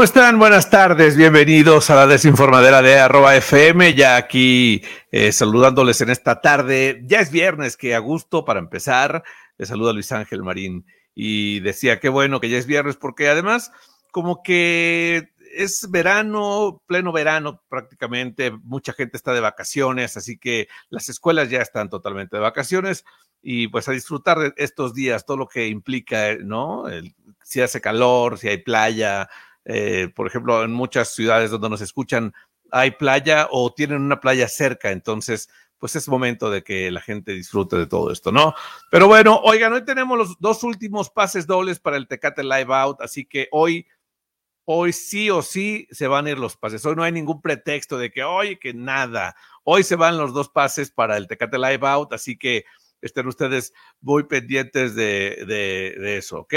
¿Cómo están? Buenas tardes, bienvenidos a la desinformadera de arroba FM, ya aquí eh, saludándoles en esta tarde. Ya es viernes, que a gusto para empezar. Les saluda Luis Ángel Marín y decía qué bueno que ya es viernes porque además como que es verano, pleno verano prácticamente, mucha gente está de vacaciones, así que las escuelas ya están totalmente de vacaciones y pues a disfrutar de estos días, todo lo que implica, ¿no? si hace calor, si hay playa, eh, por ejemplo, en muchas ciudades donde nos escuchan hay playa o tienen una playa cerca, entonces pues es momento de que la gente disfrute de todo esto, ¿no? Pero bueno, oigan, hoy tenemos los dos últimos pases dobles para el Tecate Live Out, así que hoy, hoy sí o sí se van a ir los pases. Hoy no hay ningún pretexto de que, oye, que nada. Hoy se van los dos pases para el Tecate Live Out, así que estén ustedes muy pendientes de, de eso, ¿ok?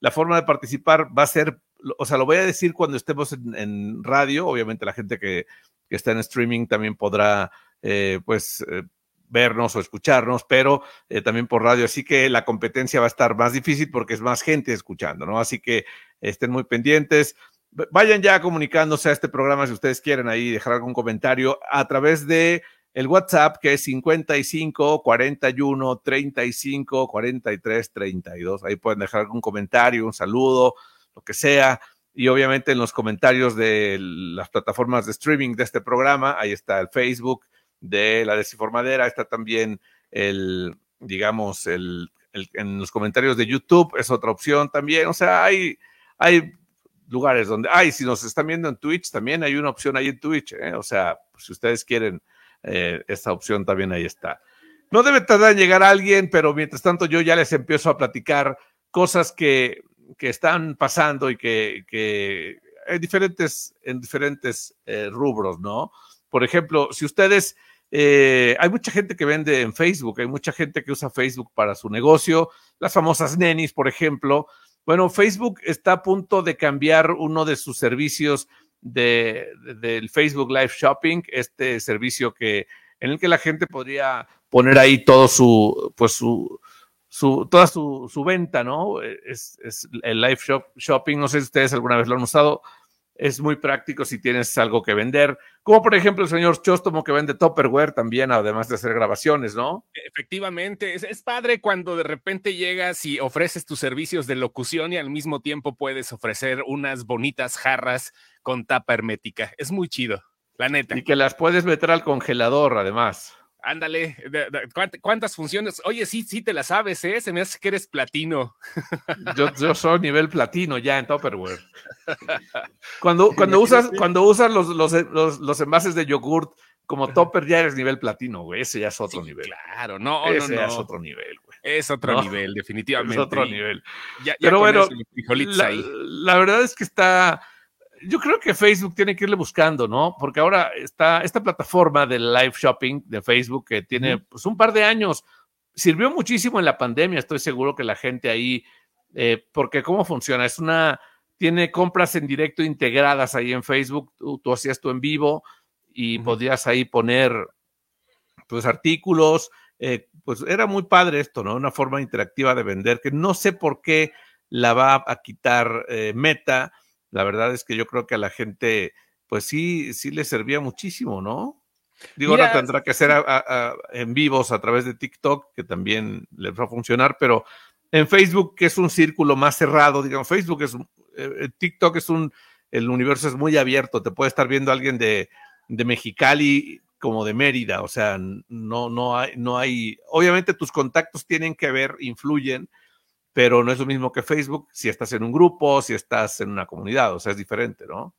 La forma de participar va a ser o sea, lo voy a decir cuando estemos en, radio, obviamente la gente que, está en streaming también podrá, eh, pues, eh, vernos o escucharnos, pero eh, también por radio, así que la competencia va a estar más difícil porque es más gente escuchando, ¿no? Así que estén muy pendientes. Vayan ya comunicándose a este programa si ustedes quieren ahí dejar algún comentario a través de el WhatsApp que es 55 41 35 43 32. Ahí pueden dejar algún comentario, un saludo, lo que sea. Y obviamente en los comentarios de las plataformas de streaming de este programa, ahí está el Facebook de la desinformadera, está también el, digamos, el, en los comentarios de YouTube es otra opción también. O sea, hay, hay lugares donde, ay, si nos están viendo en Twitch, también hay una opción ahí en Twitch. ¿eh? O sea, si ustedes quieren, eh, esta opción también ahí está. No debe tardar en llegar alguien, pero mientras tanto yo ya les empiezo a platicar cosas que que están pasando y que, que en diferentes, en diferentes eh, rubros, ¿no? Por ejemplo, si ustedes, eh, hay mucha gente que vende en Facebook, hay mucha gente que usa Facebook para su negocio, las famosas nenis, por ejemplo. Bueno, Facebook está a punto de cambiar uno de sus servicios de, del Facebook Live Shopping, este servicio que en el que la gente podría poner ahí todo su, pues su, su, toda su, su venta, ¿no? Es, es, el live shop, shopping, no sé si ustedes alguna vez lo han usado, es muy práctico si tienes algo que vender, como por ejemplo el señor Chostomo que vende Topperware también, además de hacer grabaciones, ¿no? Efectivamente, es, es, padre cuando de repente llegas y ofreces tus servicios de locución y al mismo tiempo puedes ofrecer unas bonitas jarras con tapa hermética. Es muy chido, la neta. Y que las puedes meter al congelador, además. Ándale, ¿cuántas funciones? Oye, sí, sí te la sabes, ¿eh? Se me hace que eres platino. Yo, yo soy nivel platino ya en Tupperware. Cuando, cuando usas, cuando usas los, los, los, envases de yogurt como topper, ya eres nivel platino, güey. Ese ya es otro nivel. Claro, no, Ese no, ya es otro nivel, güey. Es otro nivel, definitivamente. Es otro nivel. Pero bueno, la, la verdad es que está yo creo que Facebook tiene que irle buscando, ¿no? Porque ahora está esta plataforma de live shopping de Facebook que tiene pues, un par de años, sirvió muchísimo en la pandemia, estoy seguro que la gente ahí, eh, porque ¿cómo funciona? Es una, tiene compras en directo integradas ahí en Facebook, tú, hacías tú en vivo y podías ahí poner pues artículos, eh, pues era muy padre esto, ¿no? Una forma interactiva de vender que no sé por qué la va a quitar eh, Meta la verdad es que yo creo que a la gente, pues sí, sí le servía muchísimo, ¿no? Digo, ahora tendrá que ser en vivos a través de TikTok, que también les va a funcionar, pero en Facebook, que es un círculo más cerrado, digamos, Facebook es, eh, eh, TikTok es un, el universo es muy abierto, te puede estar viendo alguien de, de Mexicali como de Mérida, o sea, no, no hay, no hay, obviamente tus contactos tienen que ver, influyen, pero no es lo mismo que Facebook si estás en un grupo, si estás en una comunidad, o sea, es diferente, ¿no?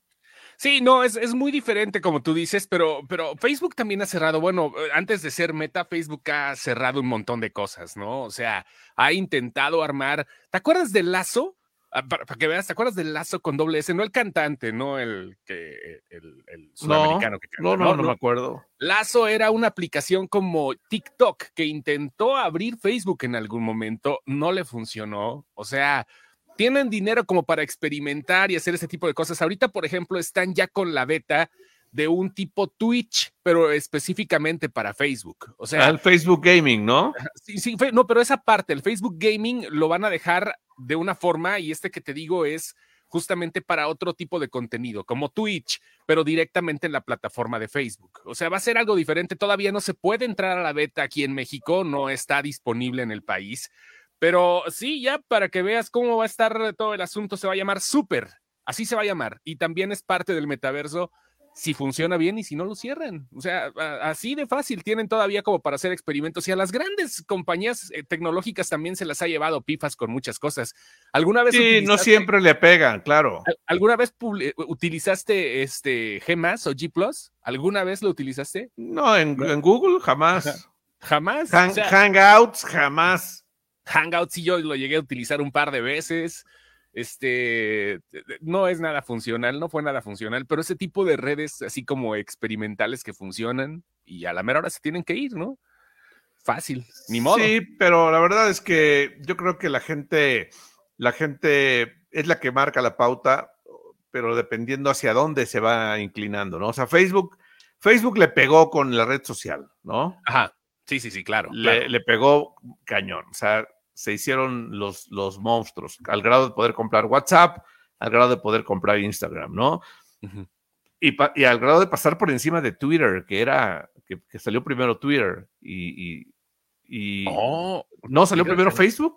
Sí, no, es, es, muy diferente como tú dices, pero, pero Facebook también ha cerrado, bueno, eh, antes de ser meta, Facebook ha cerrado un montón de cosas, ¿no? O sea, ha intentado armar, ¿te acuerdas del lazo? Ah, para, que veas, ¿te acuerdas del lazo con doble S? No el cantante, no el que el, el sudamericano que canta. No, no, no, me acuerdo. Lazo era una aplicación como TikTok que intentó abrir Facebook en algún momento, no le funcionó. O sea, tienen dinero como para experimentar y hacer ese tipo de cosas. Ahorita, por ejemplo, están ya con la beta de un tipo Twitch, pero específicamente para Facebook. O sea, el Facebook Gaming, ¿no? Sí, sí, no, pero esa parte, el Facebook Gaming lo van a dejar de una forma y este que te digo es justamente para otro tipo de contenido, como Twitch, pero directamente en la plataforma de Facebook. O sea, va a ser algo diferente. Todavía no se puede entrar a la beta aquí en México, no está disponible en el país. Pero sí, ya para que veas cómo va a estar todo el asunto, se va a llamar Super. Así se va a llamar. Y también es parte del metaverso si funciona bien y si no lo cierran. O sea, así de fácil tienen todavía como para hacer experimentos y a las grandes compañías eh, tecnológicas también se las ha llevado pifas con muchas cosas. ¿Alguna vez Sí, no siempre le pegan, claro. ¿Alguna vez utilizaste este G+, o G+? ¿Alguna vez lo utilizaste? No, en, Google jamás. ¿Jamás? hangouts, jamás. Hangouts sí yo lo llegué a utilizar un par de veces este, no es nada funcional, no fue nada funcional, pero ese tipo de redes así como experimentales que funcionan y a la mera hora se tienen que ir, ¿no? Fácil, ni modo. Sí, pero la verdad es que yo creo que la gente, la gente es la que marca la pauta, pero dependiendo hacia dónde se va inclinando, ¿no? O sea, Facebook, Facebook le pegó con la red social, ¿no? Ajá. Sí, sí, sí, claro. Le, le pegó cañón. O sea, se hicieron los, los monstruos, al grado de poder comprar WhatsApp, al grado de poder comprar Instagram, ¿no? y, y, al grado de pasar por encima de Twitter, que era, que, salió primero Twitter y... y, oh, ¿No salió primero Facebook?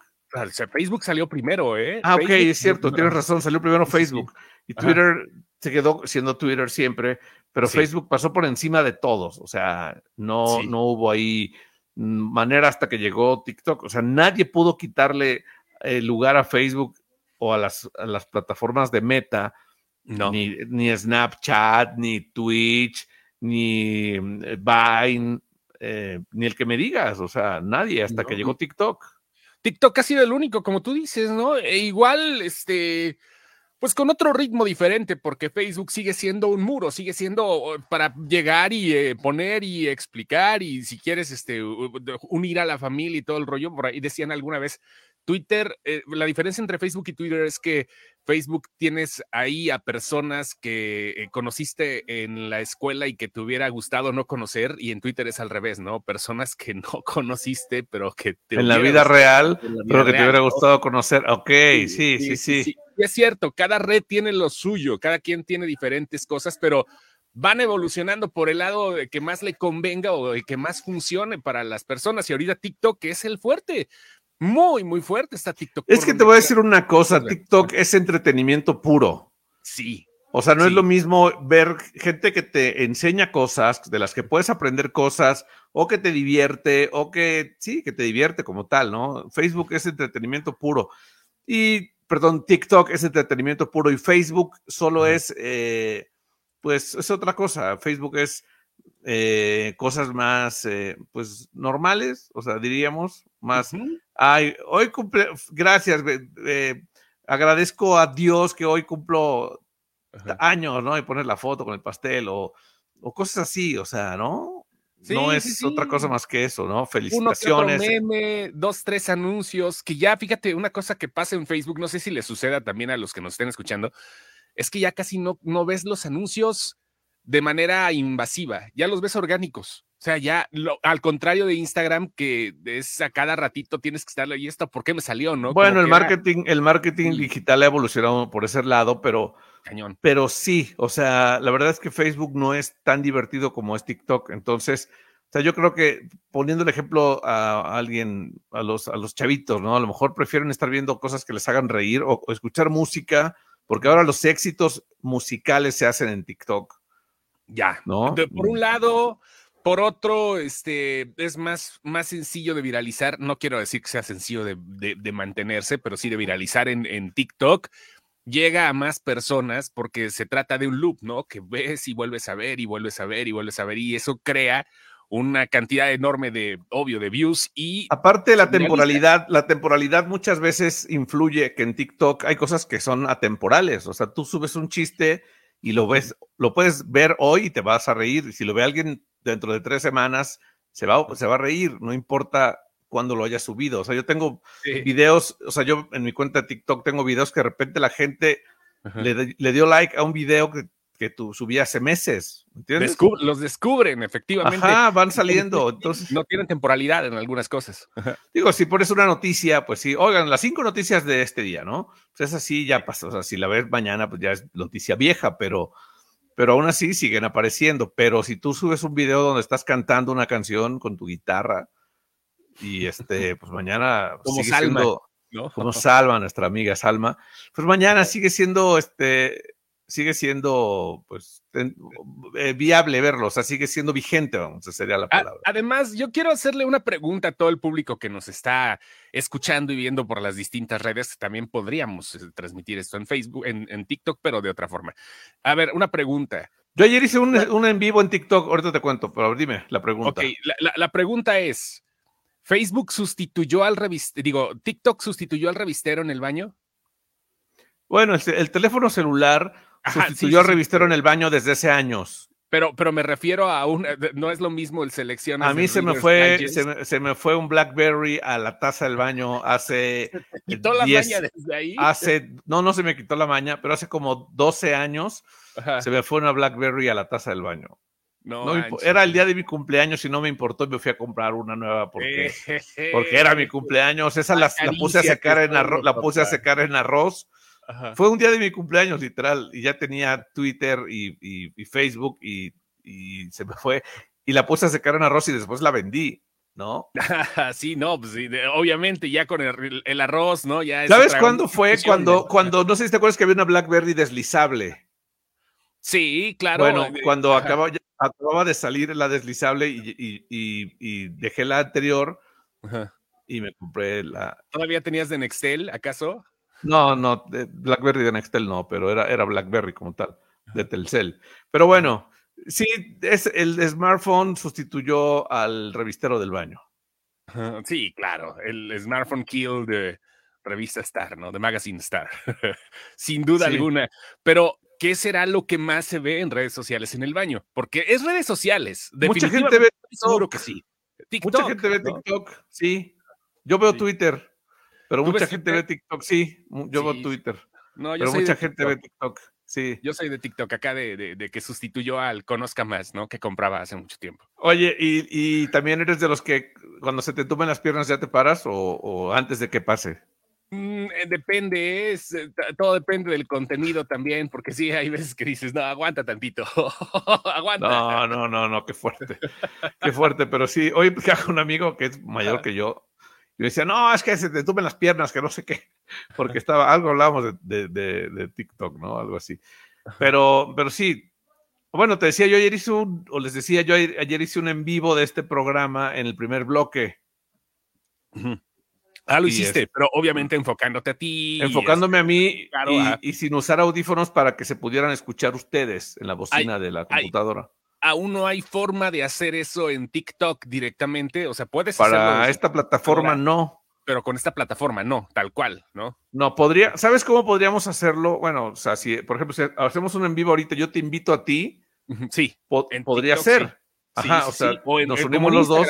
Facebook salió primero, ¿eh? Ah, ok, es cierto, tienes razón, salió primero Facebook. Y Twitter se quedó siendo Twitter siempre, pero Facebook pasó por encima de todos, o sea, no, no hubo ahí manera hasta que llegó TikTok. O sea, nadie pudo quitarle el lugar a Facebook o a las, las plataformas de Meta, no. ni, ni, Snapchat, ni Twitch, ni eh, Vine, eh, ni el que me digas. O sea, nadie hasta que llegó TikTok. TikTok ha sido el único, como tú dices, ¿no? E igual, este, pues con otro ritmo diferente, porque Facebook sigue siendo un muro, sigue siendo para llegar y eh, poner y explicar y si quieres este, unir a la familia y todo el rollo, por ahí decían alguna vez, Twitter, eh, la diferencia entre Facebook y Twitter es que Facebook tienes ahí a personas que eh, conociste en la escuela y que te hubiera gustado no conocer, y en Twitter es al revés, ¿no? Personas que no conociste, pero que te En la vida real, pero que te hubiera gustado conocer. Ok, sí, sí, sí. sí es cierto, cada red tiene lo suyo, cada quien tiene diferentes cosas, pero van evolucionando por el lado de que más le convenga o de que más funcione para las personas. Y ahorita TikTok es el fuerte. Muy, muy fuerte está TikTok. Es que te voy a decir una cosa, TikTok es entretenimiento puro. Sí. O sea, no es lo mismo ver gente que te enseña cosas, de las que puedes aprender cosas, o que te divierte, o que sí, que te divierte como tal, ¿no? Facebook es entretenimiento puro. Y perdón, TikTok es entretenimiento puro y Facebook solo es, eh, pues es otra cosa. Facebook es eh, cosas más, eh, pues normales, o sea, diríamos, más, ay, hoy cumple, gracias, agradezco a Dios que hoy cumplo años, ¿no? Y poner la foto con el pastel o, o cosas así, o sea, ¿no? no es otra cosa más que eso, ¿no? Felicitaciones. Uno, meme, dos, tres anuncios, que ya, fíjate, una cosa que pasa en Facebook, no sé si le suceda también a los que nos estén escuchando, es que ya casi no, no ves los anuncios de manera invasiva, ya los ves orgánicos. O sea, ya al contrario de Instagram, que es a cada ratito tienes que estarle, y esto, ¿por qué me salió? ¿no? Bueno, el marketing, el marketing digital ha evolucionado por ese lado, pero Cañón. Pero sí, o sea, la verdad es que Facebook no es tan divertido como es TikTok. Entonces, o sea, yo creo que poniendo el ejemplo a, alguien, a los, a los chavitos, ¿no? A lo mejor prefieren estar viendo cosas que les hagan reír o, escuchar música, porque ahora los éxitos musicales se hacen en TikTok. Ya, ¿no? por un lado, por otro, este, es más, más sencillo de viralizar. No quiero decir que sea sencillo de, de, mantenerse, pero sí de viralizar en, en TikTok llega a más personas porque se trata de un loop, ¿no? Que ves y vuelves a ver y vuelves a ver y vuelves a ver y eso crea una cantidad enorme de, obvio, de views y... Aparte la temporalidad, la temporalidad muchas veces influye que en TikTok hay cosas que son atemporales, o sea, tú subes un chiste y lo ves, lo puedes ver hoy y te vas a reír, y si lo ve alguien dentro de tres semanas, se va, se va a reír, no importa cuando lo haya subido. O sea, yo tengo videos, o sea, yo en mi cuenta de TikTok tengo videos que de repente la gente le, dio like a un video que, que tú subí hace meses. ¿entiendes? los descubren, efectivamente. Ajá, van saliendo. Entonces, no tienen temporalidad en algunas cosas. Digo, si pones una noticia, pues sí, oigan, las cinco noticias de este día, ¿no? Pues esa sí ya pasó. O sea, si la ves mañana, pues ya es noticia vieja, pero, pero aún así siguen apareciendo. Pero si tú subes un video donde estás cantando una canción con tu guitarra y este, pues mañana Como sigue Salma. siendo como Salma, nuestra amiga Salma, pues mañana sigue siendo este sigue siendo pues ten- eh, viable verlo, o sea, sigue siendo vigente, vamos, esa sería la A- palabra. Además, yo quiero hacerle una pregunta a todo el público que nos está escuchando y viendo por las distintas redes. También podríamos eh, transmitir esto en Facebook, en, en TikTok, pero de otra forma. A ver, una pregunta. Yo ayer hice un, un en vivo en TikTok, ahorita te cuento, pero dime la pregunta. Ok, la, la- la pregunta es: ¿Facebook sustituyó al revistero? Digo, ¿TikTok sustituyó al revistero en el baño? Bueno, el, el teléfono celular Ajá, sustituyó sí, sí, revistero sí. en el baño desde hace años. Pero, pero me refiero a un. No es lo mismo el selecciones. A mí se me fue, se me, se me fue un BlackBerry a la taza del baño hace quitó la 10 maña desde ahí. hace, no, no se me quitó la maña, pero hace como 12 años Ajá. se me fue una BlackBerry a la taza del baño. No No era el día de mi cumpleaños y no me importó y me fui a comprar una nueva porque, Eh, porque era mi cumpleaños. Esa la, la puse a secar en arroz, la puse a secar en arroz. Ajá. Fue un día de mi cumpleaños, literal, y ya tenía Twitter y, y- y Facebook y, y se me fue. Y la puse a secar en arroz y después la vendí, ¿no? sí, no, pues sí, de- obviamente ya con el, el arroz, ¿no? Ya es ¿Sabes cuándo fue? Cuando, ¿no? cuando, no sé si te acuerdas que había una BlackBerry deslizable. Sí, claro. Bueno, cuando acababa, acababa de salir la deslizable y, dejé la anterior Ajá. y me compré la... ¿Todavía tenías de Nextel, acaso? No, no, de BlackBerry de Nextel no, pero era, era BlackBerry como tal, de Telcel. Pero bueno, sí, es, el smartphone sustituyó al revistero del baño. Sí, claro. El smartphone kill de revista Star, ¿no? De Magazine Star. Sin duda Sí. alguna. Pero, ¿qué será lo que más se ve en redes sociales en el baño? Porque es redes sociales. Mucha gente definitivamente, ve seguro que sí. TikTok, Mucha gente ve ¿no? TikTok, sí. Yo veo Sí. Twitter, pero ¿Tú mucha gente ve TikTok, sí. Yo veo sí. Twitter, No, yo pero soy mucha gente TikTok. ve TikTok, sí. Yo soy de TikTok acá de, de- de que sustituyó al Conozca Más, ¿no? Que compraba hace mucho tiempo. Oye, y, y también eres de los que cuando se te tumen las piernas ya te paras o, o antes de que pase. Mm, eh, depende, es, eh, todo depende del contenido también, porque sí, hay veces que dices, no, aguanta tantito, aguanta. No, no, no, no, qué fuerte. Qué fuerte, pero sí. Hoy platicaba con un amigo que es mayor que yo. Y decía, no, es que se te tumen las piernas, que no sé qué. Porque estaba, algo hablábamos de, de, de- de TikTok, ¿no? Algo así. Pero, pero sí. Bueno, te decía, yo ayer hice un, o les decía, yo ayer, ayer hice un en vivo de este programa en el primer bloque. Ah, lo Y hiciste, pero obviamente enfocándote a ti. enfocándome a mí claro, y, sin usar audífonos para que se pudieran escuchar ustedes en la bocina de la ay. Aún no hay forma de hacer eso en TikTok directamente, o sea, puedes Para hacerlo, esta plataforma, no. pero con esta plataforma no, tal cual, ¿no? No, podría, ¿sabes cómo podríamos hacerlo? Bueno, o sea, si, por ejemplo, si hacemos un en vivo ahorita, yo te invito a ti, Sí. po- En podría TikTok, ser. sí, Ajá, sí, o sea, sí. O en- nos en- unimos los dos.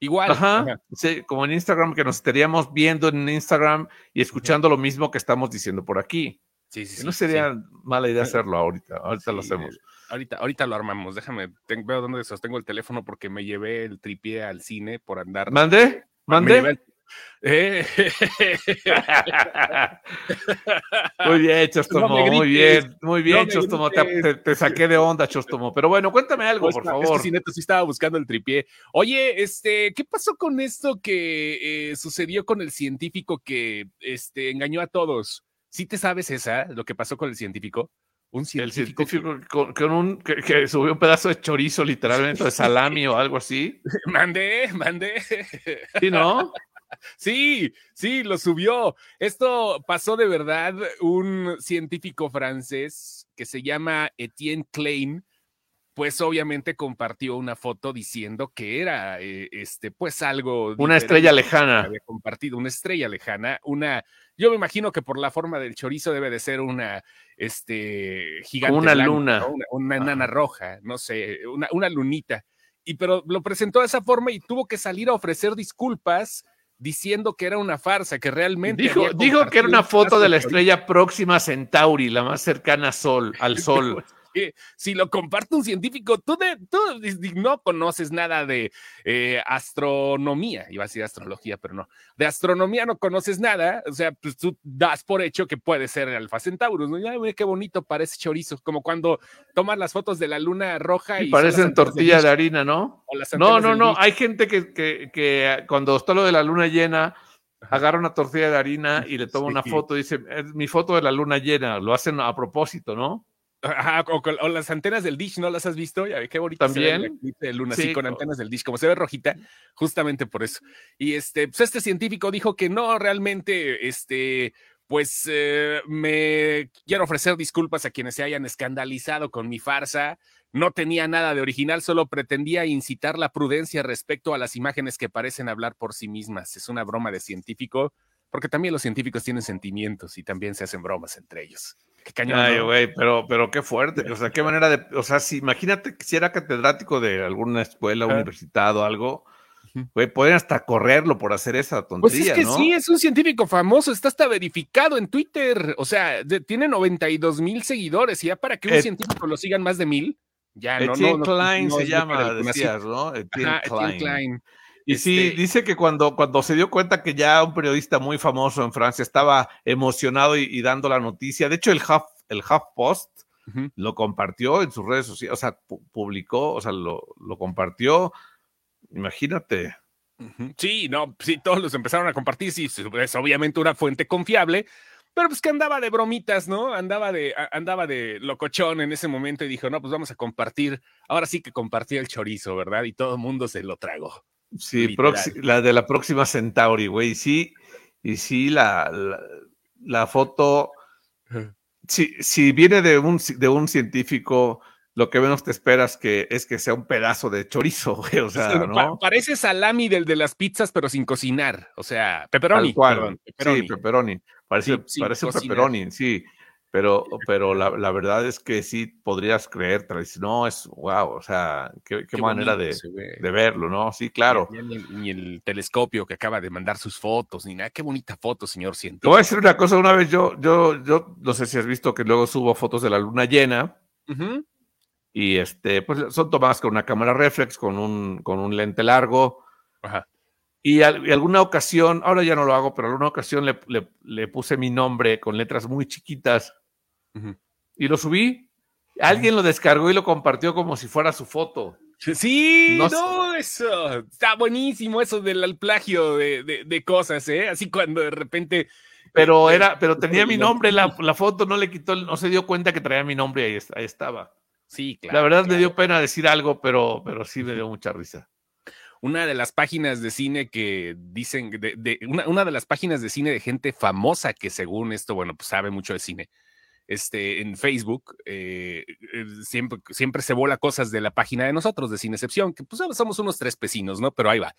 Igual. Ajá, ajá. sí, como en Instagram, que nos estaríamos viendo en Instagram y escuchando lo mismo que estamos diciendo por aquí. Sí, sí, sí. no sería mala idea hacerlo ahorita, ahorita lo hacemos. eh, Ahorita, ahorita lo armamos. Déjame, veo dónde sostengo el teléfono porque me llevé el tripié al cine por andar. ¿Mande? el- Eh, muy bien, Chostomo, No muy bien, muy bien, no Chostomo, te, grites. te- te saqué de onda, Chostomo. Pero bueno, cuéntame algo, Pues, por es que favor. sí, neta, sí estaba buscando el tripié. Oye, este, ¿qué pasó con esto que eh, sucedió con el científico que este, engañó a todos? ¿Sí te sabes esa, lo que pasó con el científico? Un El científico. que- científico con, con un, que, que subió un pedazo de chorizo, literalmente, de salami o algo así. Mandé, mandé. ¿Sí, no? Sí, sí, lo subió. Esto pasó de verdad. Un científico francés que se llama Etienne Klein, pues obviamente compartió una foto diciendo que era eh, este, pues algo. Una estrella lejana. Había compartido una estrella lejana, una. Yo me imagino que por la forma del chorizo debe de ser una, este, gigante. Una blanca, luna. ¿no? Una, una enana Ajá. roja, no sé, una, una lunita. Y pero lo presentó de esa forma y tuvo que salir a ofrecer disculpas diciendo que era una farsa, que realmente. Dijo, dijo que era una un foto de la estrella próxima Centauri, la más cercana al sol, al sol. Si lo comparte un científico, tú, de, tú no conoces nada de eh, astronomía, iba a decir astrología, pero no, de astronomía no conoces nada, o sea, pues tú das por hecho que puede ser el Alfa Centaurus, ¿no? Ay, qué bonito parece chorizo, como cuando tomas las fotos de la luna roja y... parecen tortilla de, harina, ¿no? No, no, no, hay gente que, que, que cuando está lo de la luna llena agarra una tortilla de harina y le toma una foto y dice, es mi foto de la luna llena, lo hacen a propósito, ¿no? Ajá, o, las antenas del dish, ¿no las has visto? Ya qué bonito También. de luna, sí, con antenas del dish, como se ve rojita, justamente por eso. Y este, pues este científico dijo que no, realmente, este, pues eh, me quiero ofrecer disculpas a quienes se hayan escandalizado con mi farsa no tenía nada de original, solo pretendía incitar la prudencia respecto a las imágenes que parecen hablar por sí mismas. Es una broma de científico, porque también los científicos tienen sentimientos y también se hacen bromas entre ellos. Qué cañón. Ay, güey, pero, pero qué fuerte. O sea, qué manera de. O sea, si imagínate que si era catedrático de alguna escuela, universidad o algo. Güey, pueden hasta correrlo por hacer esa tontería. Pues es que sí, es un científico famoso, está hasta verificado en Twitter. O sea, tiene 92 mil seguidores y ya para que un científico lo sigan más de mil. Ya, no, no, Klein se llama, decías, ¿no? Etienne Klein. Y sí, este dice que cuando, cuando se dio cuenta que ya un periodista muy famoso en Francia estaba emocionado y, dando la noticia, de hecho el Huff, el Huff Post lo compartió en sus redes sociales, o sea, publicó, o sea, lo, lo compartió, imagínate. Sí, no, sí, todos los empezaron a compartir, sí, es obviamente una fuente confiable, pero pues que andaba de bromitas, ¿no? Andaba de, andaba de locochón en ese momento y dijo, no, pues vamos a compartir, ahora sí que compartía el chorizo, ¿verdad? Y todo el mundo se lo tragó. Sí, la de la próxima Centauri, güey, sí, y sí, la, la, foto, si, si viene de un, de un científico lo que menos te esperas que es que sea un pedazo de chorizo, güey, o sea, ¿no? parece salami del de las pizzas, pero sin cocinar, o sea, pepperoni. Sí, pepperoni. Parece, parece un pepperoni, sí. Pero, pero la, la, verdad es que sí podrías creer, no, es wow, o sea, qué, qué, manera de, de, verlo, ¿no? Sí, claro. Ni, el, telescopio que acaba de mandar sus fotos, ni nada, qué bonita foto, señor científico. Te voy a decir una cosa, una vez yo, yo, yo, no sé si has visto que luego subo fotos de la luna llena, y este, pues son tomadas con una cámara reflex, con un, con un lente largo. Y, alguna ocasión, ahora ya no lo hago, pero alguna ocasión le, le, puse mi nombre con letras muy chiquitas y lo subí. Alguien lo descargó y lo compartió como si fuera su foto. Sí, no, eso. Está buenísimo eso del plagio de, de, cosas, ¿eh? Así cuando de repente pero era, pero tenía mi nombre, la, la, foto no le quitó, no se dio cuenta que traía mi nombre y ahí, ahí estaba. Sí, claro. La verdad me dio pena decir algo, pero, pero sí me dio mucha risa. Una de las páginas de cine que dicen, de, una, de las páginas de cine de gente famosa que según esto, bueno, pues sabe mucho de cine, este, en Facebook, eh, eh, siempre, siempre se bola cosas de la página de nosotros, de Sin Excepción, que pues somos unos tres pecinos, ¿no? Pero ahí va.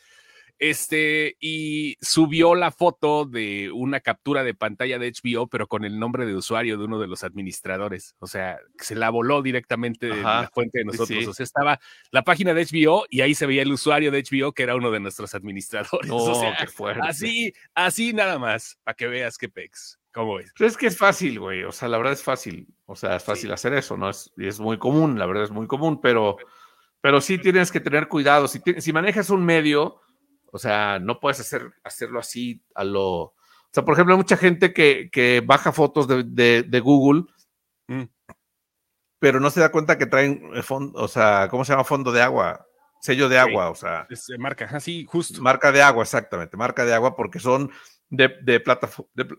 Este, y subió la foto de una captura de pantalla de HBO, pero con el nombre de usuario de uno de los administradores. O sea, se la voló directamente de la fuente de nosotros. O sea, estaba la página de HBO y ahí se veía el usuario de HBO que era uno de nuestros administradores. o sea, qué fuerte. Así, así nada más, para que veas qué pex. ¿Cómo ves? es que es fácil, güey. O sea, la verdad es fácil. O sea, es fácil hacer eso, ¿no? Es, y es muy común, la verdad es muy común, pero, pero sí tienes que tener cuidado. Si, si manejas un medio o sea, no puedes hacer, hacerlo así a lo... O sea, por ejemplo, hay mucha gente que, que baja fotos de, de, Google, mm. pero no se da cuenta que traen, fondo, o sea, ¿cómo se llama? Fondo de agua, sello de agua, o sea. Es marca, así, justo. Marca de agua, exactamente, marca de agua, porque son de, de, de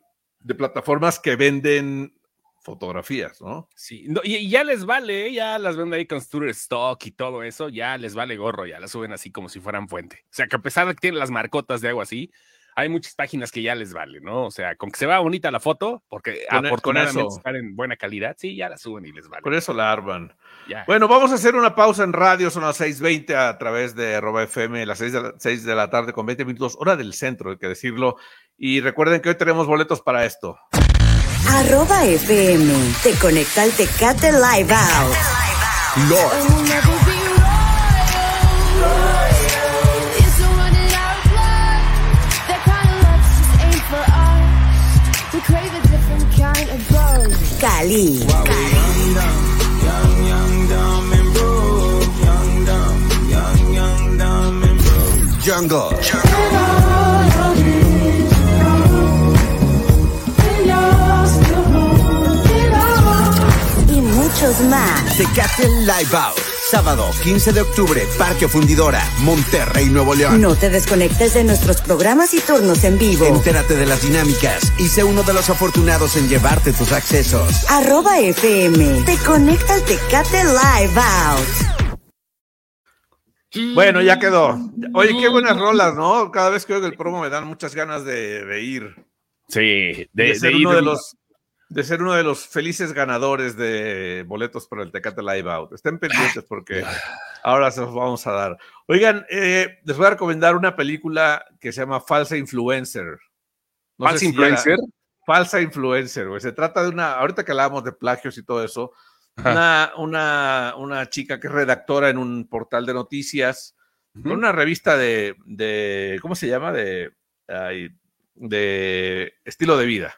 plataformas que venden fotografías, ¿no? Sí, y, ya les vale, ¿eh? ya las venden ahí con Stock y todo eso, ya les vale gorro, ya las suben así como si fueran fuente. O sea, que a pesar de que tienen las marcotas de agua así, hay muchas páginas que ya les vale, ¿no? O sea, con que se vea bonita la foto, porque con, e, afortunadamente están en buena calidad, sí, ya la suben y les vale. Por eso la arman. Bueno, vamos a hacer una pausa en radio, son las 6.20 a través de arroba FM, las 6 de, la, 6 de la tarde con 20 minutos, hora del centro, hay que decirlo. Y recuerden que hoy tenemos boletos para esto. Arroba FM. Te conecta al Tecate Live Out. Lord. Cali. Cali. Jungle. Y muchos más. Tecate Live Out. Sábado 15 de octubre, Parque Fundidora, Monterrey, Nuevo León. No te desconectes de nuestros programas y turnos en vivo. Entérate de las dinámicas y sé uno de los afortunados en llevarte tus accesos. Arroba FM. Te conecta al Tecate Live Out. Bueno, ya quedó. Oye, qué buenas rolas, ¿no? Cada vez que oigo el promo me dan muchas ganas de, de ir. Sí, De, de, ser de ir uno de los de ser uno de los felices ganadores de boletos para el Tecate Live Out. Estén pendientes porque ahora se los vamos a dar. Oigan, eh, les voy a recomendar una película que se llama Falsa Influencer. No ¿Falsa si influencer? Falsa Influencer, güey. Se trata de una, ahorita que hablábamos de plagios y todo eso, una, una, una chica que es redactora en un portal de noticias, con una revista de, de ¿cómo se llama? De, de estilo de vida.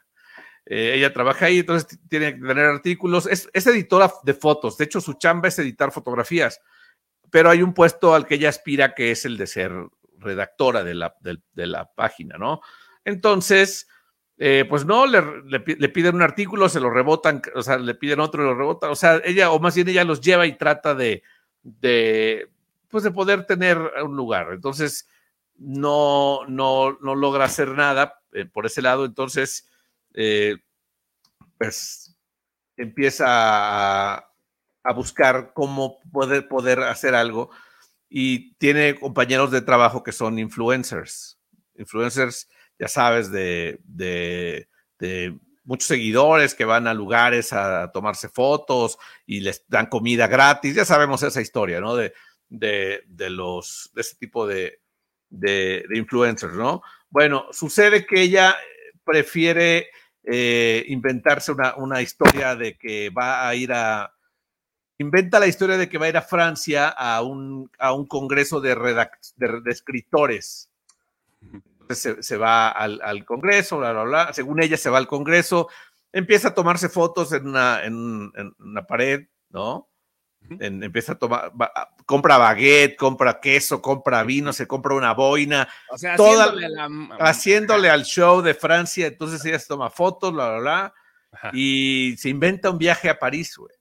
Eh, ella trabaja ahí, entonces tiene que tener artículos. Es, es editora de fotos. De hecho, su chamba es editar fotografías. Pero hay un puesto al que ella aspira, que es el de ser redactora de la, de la página, ¿no? Entonces, eh, pues no, le, le pi- le piden un artículo, se lo rebotan, o sea, le piden otro y lo rebotan. O sea, ella, o más bien ella los lleva y trata de, de pues de poder tener un lugar. Entonces, no, no, no logra hacer nada eh, por ese lado. Entonces, eh, pues empieza a, a buscar cómo poder, poder hacer algo y tiene compañeros de trabajo que son influencers. Influencers, ya sabes, de, de, muchos seguidores que van a lugares a tomarse fotos y les dan comida gratis. Ya sabemos esa historia, ¿no? De, de, de los, de ese tipo de, de, influencers, ¿no? Bueno, sucede que ella prefiere eh, inventarse una, una historia de que va a ir a, inventa la historia de que va a ir a Francia a un, a un congreso de, redac- de, de escritores. Se, se va al, al congreso, bla, bla, bla. Según ella se va al congreso, empieza a tomarse fotos en una, en, en una pared, ¿no? En- empieza a tomar, va- compra baguette, compra queso, compra vino, se compra una boina, O sea, toda- haciéndole a la- haciéndole al show de Francia. Entonces ella se toma fotos, bla, bla, bla Ajá. y se inventa un viaje a París, güey.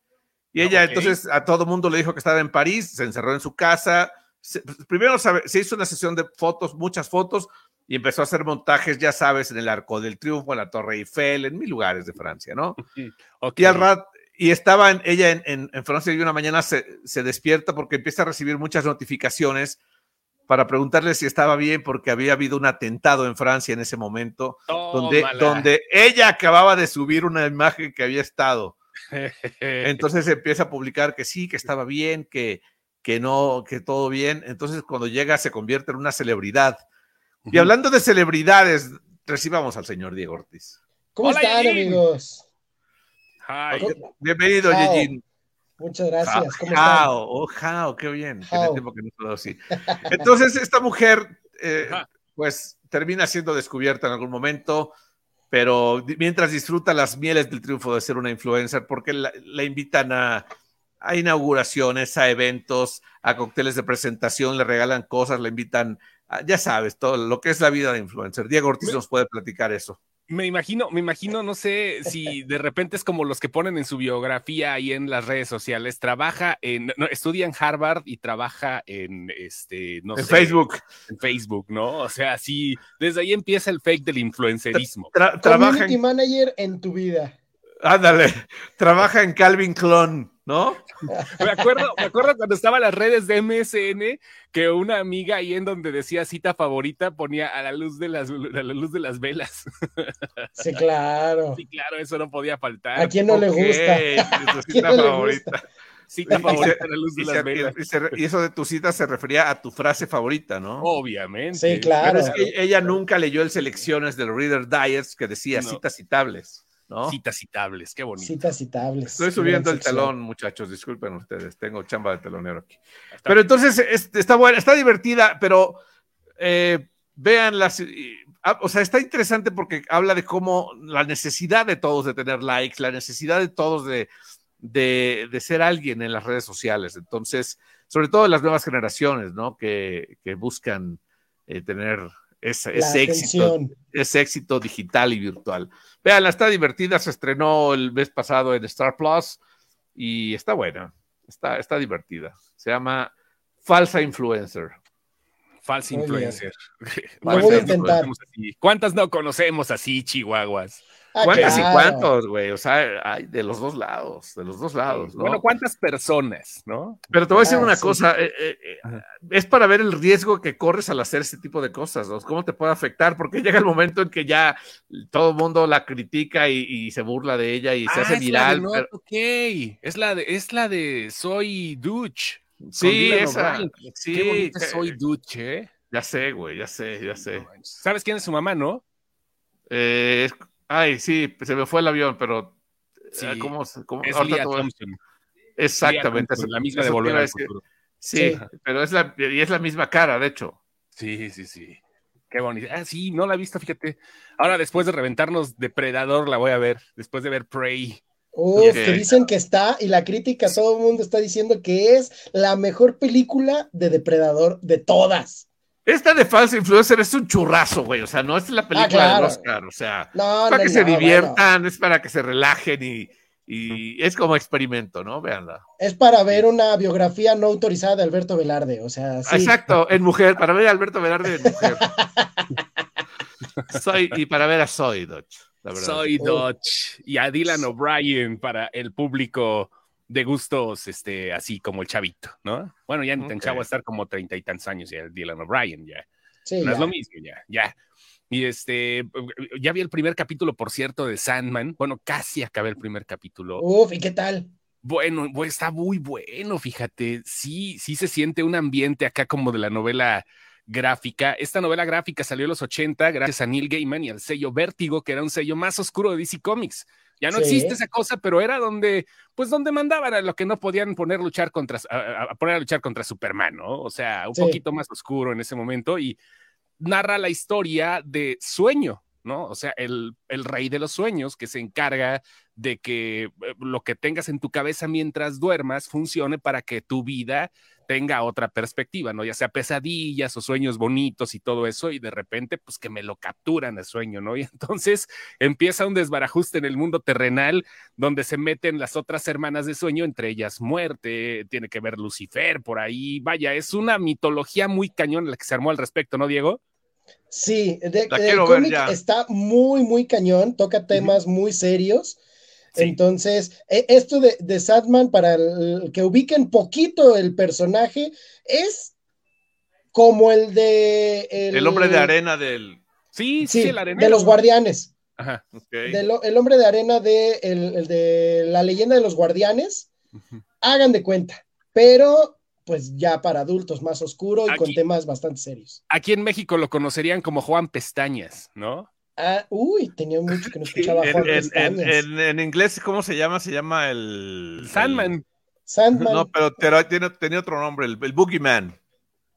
Y ella Ok. entonces a todo mundo le dijo que estaba en París, se encerró en su casa. Se- primero se hizo una sesión de fotos, muchas fotos, y empezó a hacer montajes, ya sabes, en el Arco del Triunfo, en la Torre Eiffel, en mil lugares de Francia, ¿no? Ok. Y al rat, y estaba en- ella en, en- en Francia y una mañana se, se despierta porque empieza a recibir muchas notificaciones para preguntarle si estaba bien porque había habido un atentado en Francia en ese momento donde, donde ella acababa de subir una imagen que había estado. Entonces empieza a publicar que sí, que estaba bien, que, que no, que todo bien. Entonces cuando llega se convierte en una celebridad. Y hablando de celebridades, recibamos al señor Diego Ortiz. ¿Cómo Hola, están, Yejin. amigos? Bienvenido. Yejin. Muchas gracias. ¿Cómo están? Oh, Jao, qué bien. Tiene Jao. tiempo que no puedo así. Entonces, esta mujer, eh, pues, termina siendo descubierta en algún momento, pero mientras disfruta las mieles del triunfo de ser una influencer, porque la, la invitan a, a inauguraciones, a eventos, a cócteles de presentación, le regalan cosas, le invitan, ya sabes, todo lo que es la vida de influencer. Diego Ortiz nos puede platicar eso. Me imagino, me imagino, no sé si de repente es como los que ponen en su biografía ahí en las redes sociales, trabaja en, no, estudia en Harvard y trabaja en este, no en sé, Facebook. en Facebook, ¿no? O sea, sí, desde ahí empieza el fake del influencerismo. Tra- trabaja Community en, manager en tu vida. ándale, trabaja en Calvin Clon, ¿no? Me acuerdo, me acuerdo cuando estaba en las redes de MSN que una amiga ahí en donde decía cita favorita ponía a la luz de las, a la luz de las velas. Sí, claro. Sí, claro, eso no podía faltar. ¿A quién no le gusta? tu ¿A quién cita no favorita. gusta? Cita Y- favorita se- a la luz de las velas. y se- y eso de tu cita se refería a tu frase favorita, ¿no? Obviamente. Sí, claro. Pero es que ella nunca leyó el selecciones del Reader Diets que decía No. citas citables, ¿no? Citas citables, qué bonito. Citas citables. Estoy subiendo el telón, muchachos, disculpen ustedes, tengo chamba de telonero aquí. Pero entonces es- está buena, está divertida, pero eh, vean las, y- ah, o sea, está interesante porque habla de cómo la necesidad de todos de tener likes, la necesidad de todos de, de, de ser alguien en las redes sociales. Entonces, sobre todo las nuevas generaciones, ¿no? Que, que buscan eh, tener ese, La ese éxito, ese éxito digital y virtual. Veanla, está divertida, se estrenó el mes pasado en Star Plus y está buena, está, está divertida. Se llama Falsa Influencer. Bien. influencer. Lo voy a ¿Cuántas no intentar. conocemos así? ¿Cuántas no conocemos así, chihuahuas? Ah, ¿Cuántos y cuántos, güey? O sea, hay de los dos lados, de los dos lados, ¿no? Bueno, ¿cuántas personas, no? Pero te voy a decir Ah, una sí. cosa, eh, eh, eh, es para ver el riesgo que corres al hacer este tipo de cosas, ¿no? cómo te puede afectar, porque llega el momento en que ya todo el mundo la critica y, y se burla de ella y se Ah, hace viral. Pero- OK. Es la de, es la de Soy Duch. sí, esa, sí, Qué bonita que- es Soy Duch, ¿eh? ya sé, güey, ya sé, ya sé. ¿Sabes quién es su mamá, no? Eh, ay, sí, se me fue el avión, pero Sí, eh, ¿cómo, se- cómo- Es Thompson. Exactamente, Lea Thompson, la misma de Volver al decir. Futuro. Sí, Sí. pero es la, y es la misma cara, de hecho. Sí, sí, sí. Qué bonita. Ah, sí, no la he visto, fíjate. Ahora, después de reventarnos Depredador, la voy a ver. Después de ver Prey. Uf, que dicen que está, y la crítica, todo el mundo está diciendo que es la mejor película de Depredador de todas. Esta de Falsa Influencer es un churrazo, güey. O sea, no es la película claro. del Oscar. O sea, No, para no, que se no, diviertan, es para que se relajen y, y es como experimento, ¿no? Veanla. Es para ver una biografía no autorizada de Alberto Velarde, o sea, sí. Exacto, en mujer, para ver a Alberto Velarde en mujer. Soy, y para ver a Soy Dodge, la verdad. Soy. Dodge. Y a Dylan O'Brien para el público de gustos, este, así como el chavito, ¿no? Bueno, ya ni tan chavo a estar como treinta y tantos años ya el Dylan O'Brien, ya. Sí, No ya. es lo mismo, ya, ya. Y este, ya vi el primer capítulo, por cierto, de Sandman. Bueno, casi acabé el primer capítulo. Uf, ¿y qué tal? Bueno, está muy bueno, fíjate. Sí, sí se siente un ambiente acá como de la novela gráfica. Esta novela gráfica salió en los 80 gracias a Neil Gaiman y al sello Vértigo, que era un sello más oscuro de DC Comics. Ya no Sí. existe esa cosa, pero era donde, pues donde mandaban a lo que no podían poner luchar contra, a, a poner a luchar contra Superman, ¿no? O sea, un Sí. poquito más oscuro en ese momento y narra la historia de Sueño, ¿no? O sea, el, el rey de los sueños que se encarga de que eh, lo que tengas en tu cabeza mientras duermas funcione para que tu vida tenga otra perspectiva, ¿no? Ya sea pesadillas o sueños bonitos y todo eso, y de repente, pues que me lo capturan el sueño, ¿no? Y entonces empieza un desbarajuste en el mundo terrenal donde se meten las otras hermanas de sueño, entre ellas muerte, tiene que ver Lucifer por ahí, vaya, es una mitología muy cañón la que se armó al respecto, ¿no, Diego? Sí, de- La el cómic está muy, muy cañón, toca temas muy serios. Sí. Entonces, e- esto de, de Sadman, para el, que ubiquen poquito el personaje, es como el de... El hombre de arena del. Sí, sí, Sí, el arenero. de los guardianes. Ajá. ok. de lo- el hombre de arena de, el, el de la leyenda de los guardianes. Hagan de cuenta, pero pues ya para adultos más oscuro y con temas bastante serios. Aquí en México lo conocerían como Juan Pestañas, ¿no? Ah, uy, tenía mucho que no escuchaba Juan En, en- inglés, ¿cómo se llama? Se llama el. Sandman. el- Sandman. no, pero pero tiene, tenía otro nombre, el, el Boogeyman.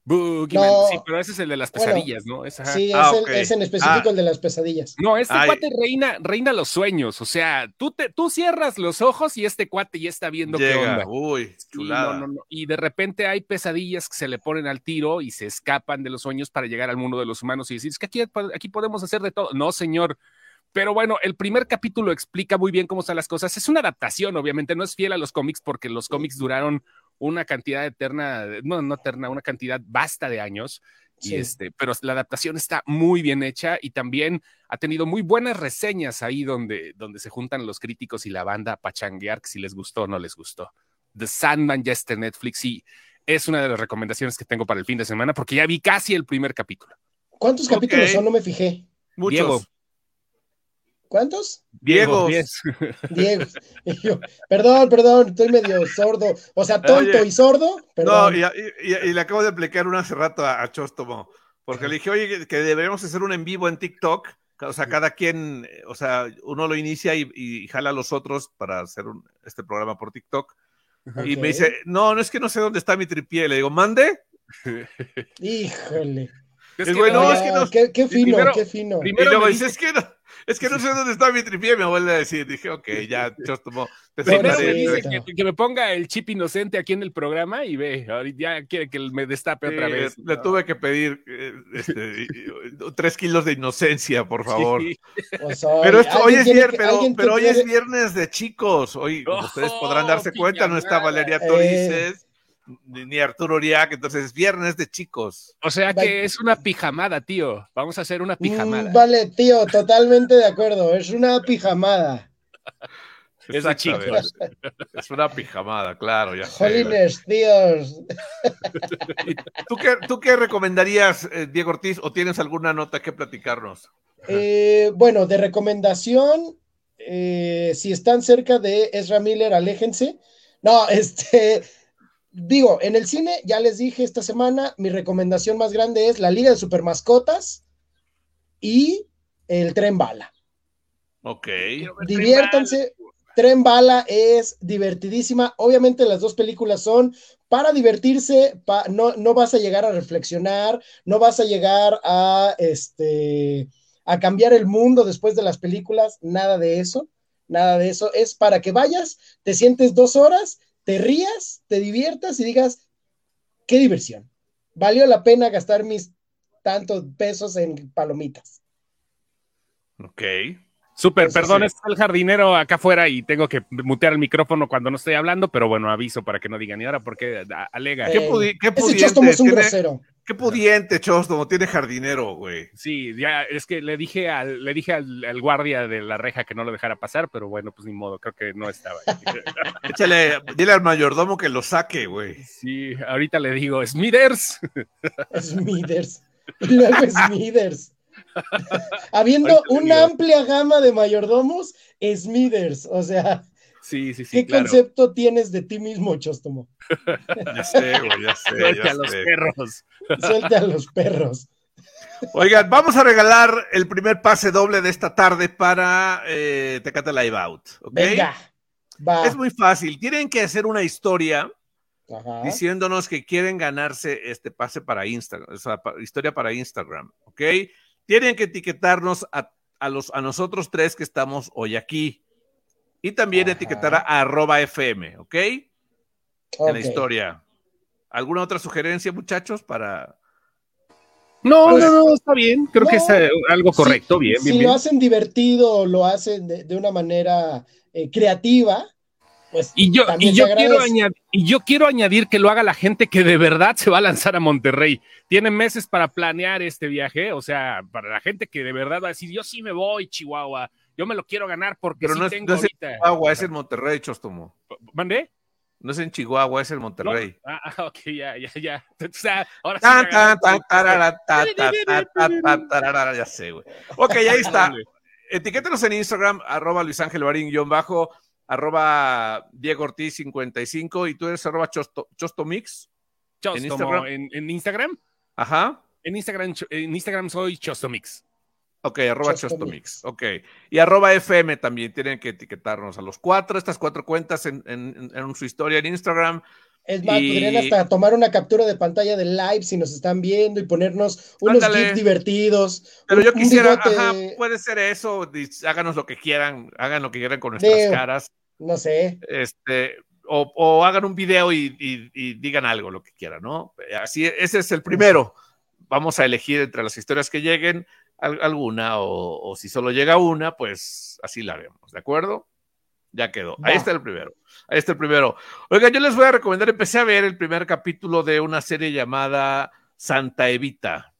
Boogeyman. No. Sí, pero ese es el de las Bueno, pesadillas, ¿no? Es, ajá. Sí, es, Ah, el- es en específico Ah. el de las pesadillas. No, este Ay. cuate reina, reina los sueños. O sea, tú, te, tú cierras los ojos y este cuate ya está viendo qué onda. Uy, chulada. no, no, no. Y de repente hay pesadillas que se le ponen al tiro y se escapan de los sueños para llegar al mundo de los humanos y decir, es que aquí, aquí podemos hacer de todo. No, señor. Pero bueno, el primer capítulo explica muy bien cómo están las cosas. Es una adaptación, obviamente, no es fiel a los cómics porque los cómics duraron una cantidad eterna, no, no eterna, una cantidad vasta de años. Y este, pero la adaptación está muy bien hecha y también ha tenido muy buenas reseñas ahí donde, donde se juntan los críticos y la banda a pachanguear que si les gustó o no les gustó. The Sandman ya está en Netflix y es una de las recomendaciones que tengo para el fin de semana porque ya vi casi el primer capítulo. ¿Cuántos capítulos son? No me fijé. Muchos. Diego. ¿Cuántos? Diego. diez. Y yo, perdón, perdón, estoy medio sordo. O sea, tonto Oye. y sordo. No, Perdón. y, y- y le acabo de aplicar una hace rato a, a Chóstomo, porque le dije, oye, que- deberíamos hacer un en vivo en TikTok. O sea, cada quien, eh, o sea, uno lo inicia y, y jala a los otros para hacer un- este programa por TikTok. Y me dice, no, no es que no sé dónde está mi tripié. Le digo, mande. Híjole. Es Es que bueno, no, es que no- qué, qué fino, primero- qué fino. Y primero luego me dice, es que no, Es que no sé dónde está mi tripié, me vuelve a decir. Dije, ok, ya. Te Primero soltaré. me dice que, que me ponga el chip inocente aquí en el programa y ve, ahorita ya quiere que me destape Sí, otra vez. Le tuve que pedir eh, este, tres kilos de inocencia, por favor. Sí. Sea, Pero esto, hoy es viernes, pero, hoy es viernes de chicos. Hoy Oh, ustedes podrán darse cuenta, no está. Valeria. Torices ni Arturo Uriac, entonces es viernes de chicos. O sea que es una pijamada, tío. Vamos a hacer una pijamada. Mm, vale, tío, totalmente de acuerdo. Es una pijamada. Es de chicos. Exactamente. Es una pijamada, claro, ya sé. Jolines, tíos. ¿Tú qué, ¿Tú qué recomendarías, eh, Diego Ortiz, o tienes alguna nota que platicarnos? Eh, bueno, de recomendación, eh, si están cerca de Ezra Miller, aléjense. No, este, digo, en el cine, ya les dije esta semana, mi recomendación más grande es la Liga de Supermascotas y el Tren Bala. Ok. Diviértanse. Tren Bala es divertidísima. Obviamente las dos películas son para divertirse, pa- no, no vas a llegar a reflexionar, no vas a llegar a, este, a cambiar el mundo después de las películas, nada de eso, nada de eso. Es para que vayas, te sientes dos horas, te rías, te diviertas y digas, qué diversión. Valió la pena gastar mis tantos pesos en palomitas. Ok. Súper, Eso perdón, sí. es el jardinero acá afuera y tengo que mutear el micrófono cuando no estoy hablando, pero bueno, aviso para que no digan ni ahora porque a- alega. ¿Qué, Eh, pudi- qué Ese pudiente? Chóstomo es un tiene- grosero. Qué pudiente, Chóstomo, tiene jardinero, güey. Sí, ya es que le dije al, le dije al, al guardia de la reja que no lo dejara pasar, pero bueno, pues ni modo, creo que no estaba. ahí. Échale, dile al mayordomo que lo saque, güey. sí, ahorita le digo, Smithers. Smithers. Y luego Smithers. Habiendo una amplia gama de mayordomos, Smithers. O sea, Sí, sí, sí. ¿qué claro. concepto tienes de ti mismo, Chóstomo? Ya sé, güey, ya sé. Suelte ya a los sé. perros. Suelta a los perros. Oigan, vamos a regalar el primer pase doble de esta tarde para eh, Tecate Live Out. ¿ok? Venga. Va. Es muy fácil. Tienen que hacer una historia Ajá. diciéndonos que quieren ganarse este pase para Instagram, o sea, pa- historia para Instagram, ¿ok? Tienen que etiquetarnos a, a los, a nosotros tres que estamos hoy aquí. Y también Ajá. etiquetar a arroba FM, ¿ok? En la historia. ¿Alguna otra sugerencia, muchachos, para... No, no, no, está bien. Creo que es eh, algo correcto, Si- bien, Si bien, lo hacen divertido o lo hacen de, de una manera eh, creativa, pues Y yo, y quiero añadir, y yo quiero añadir que lo haga la gente que de verdad se va a lanzar a Monterrey. Tiene meses para planear este viaje, o sea, para la gente que de verdad va a decir, yo sí me voy, Chihuahua, yo me lo quiero ganar porque Pero sí no es, tengo no es en ahorita. Chihuahua, es en Monterrey, Chostomo. ¿Mandé? No es en Chihuahua, es en Monterrey. Ah, ah, ok, ya, ya, ya. O sea, ahora sí ya sé, güey. Ok, ahí está. Etiquétenos en Instagram, arroba Luis Ángel Barín, guion bajo, arroba Diego Ortiz 55 y tú eres arroba Chosto, Chostomix. Chostomo, en Instagram. ¿En, en Instagram? Ajá. En Instagram, en Instagram soy Chostomix. Ok, arroba Chostomix. Chostomix. Ok. Y arroba FM también tienen que etiquetarnos a los cuatro, estas cuatro cuentas en, en- su historia en Instagram. Es más, Y- podrían hasta tomar una captura de pantalla del live si nos están viendo y ponernos unos gifs divertidos. Pero un- yo quisiera, ajá, puede ser eso, háganos lo que quieran, hagan lo que quieran con nuestras caras. No sé. este, o, o hagan un video y, y- y digan algo, lo que quieran, ¿no? Así, ese es el primero. Vamos a elegir entre las historias que lleguen alguna, o, o si solo llega una, pues así la haremos, ¿de acuerdo? Ya quedó. Ahí está el primero. Ahí está el primero. Oiga, yo les voy a recomendar, empecé a ver el primer capítulo de una serie llamada Santa Evita.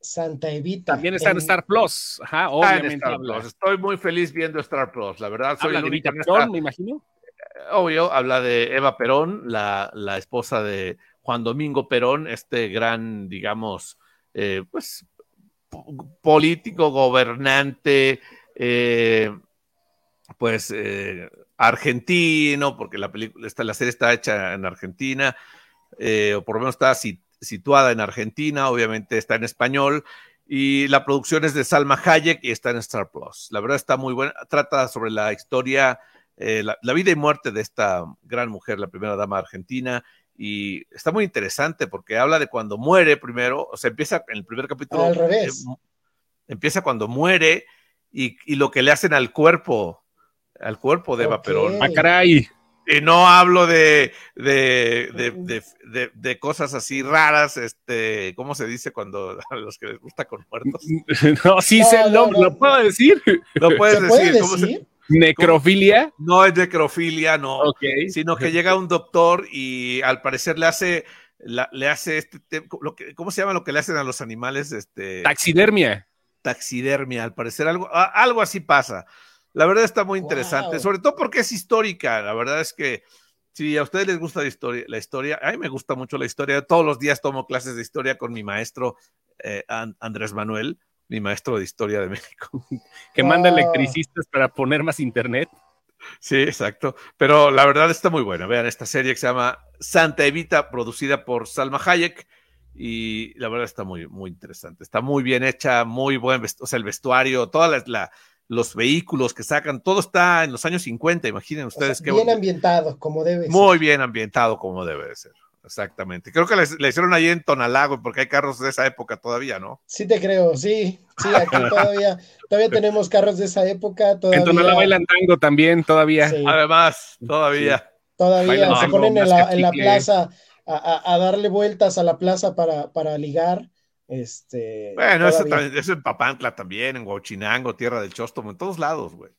Santa Evita. También está en Star Plus. Ajá, Está en obviamente. Star Plus. Estoy muy feliz viendo Star Plus, la verdad. Soy habla de único Vita en esta- Perón, me imagino. obvio, habla de Eva Perón, la, la esposa de Juan Domingo Perón, este gran, digamos, eh, pues, político, gobernante, eh, pues, eh, argentino, porque la película, esta, la serie está hecha en Argentina, eh, o por lo menos está si- situada en Argentina, obviamente está en español, y la producción es de Salma Hayek y está en Star Plus. La verdad está muy buena, trata sobre la historia la, la vida y muerte de esta gran mujer, la primera dama argentina, y está muy interesante porque habla de cuando muere primero, o sea, empieza en el primer capítulo, Al revés. eh, empieza cuando muere y, y lo que le hacen al cuerpo, al cuerpo de Eva. Perón. Ah, caray. Y no hablo de, de, de, de, de- de cosas así raras, este, ¿cómo se dice cuando a los que les gusta con muertos? No, sí, No, sé el no, nombre, no. ¿lo puedo decir? No puedes ¿Se puede decir, ¿cómo se-? Necrofilia. no es necrofilia, no, Ok. sino que llega un doctor y al parecer le hace, la- le hace este, te- lo que, ¿cómo se llama lo que le hacen a los animales? Este, Taxidermia. taxidermia, al parecer algo, a- algo así pasa. La verdad está muy interesante, Wow. sobre todo porque es histórica. La verdad es que si a ustedes les gusta la historia, la historia, a mí me gusta mucho la historia. Todos los días tomo clases de historia con mi maestro eh, An- Andrés Manuel, mi maestro de historia de México. Que manda Wow. electricistas para poner más internet. Sí, exacto. Pero la verdad está muy buena. Vean esta serie que se llama Santa Evita, producida por Salma Hayek. Y la verdad está muy, muy interesante. Está muy bien hecha, muy buen, o sea, el vestuario, todas las, la- los vehículos que sacan, todo está en los años 50, imaginen O sea, ustedes qué bien bonito. ambientado, como debe ser. Muy bien ambientado como debe de ser. Exactamente. Creo que le, le hicieron ahí en Tonalago, porque hay carros de esa época todavía, ¿no? Sí te creo, sí, sí, aquí todavía, todavía tenemos carros de esa época, todavía, En Tonalá bailan tango también, todavía. sí, Además, todavía. todavía bailan se tango, ponen en la, en la plaza a, a- a darle vueltas a la plaza para, para ligar, este, Bueno, eso, también- eso en Papantla también, en Huachinango, Tierra del Chóstomo, en todos lados, güey.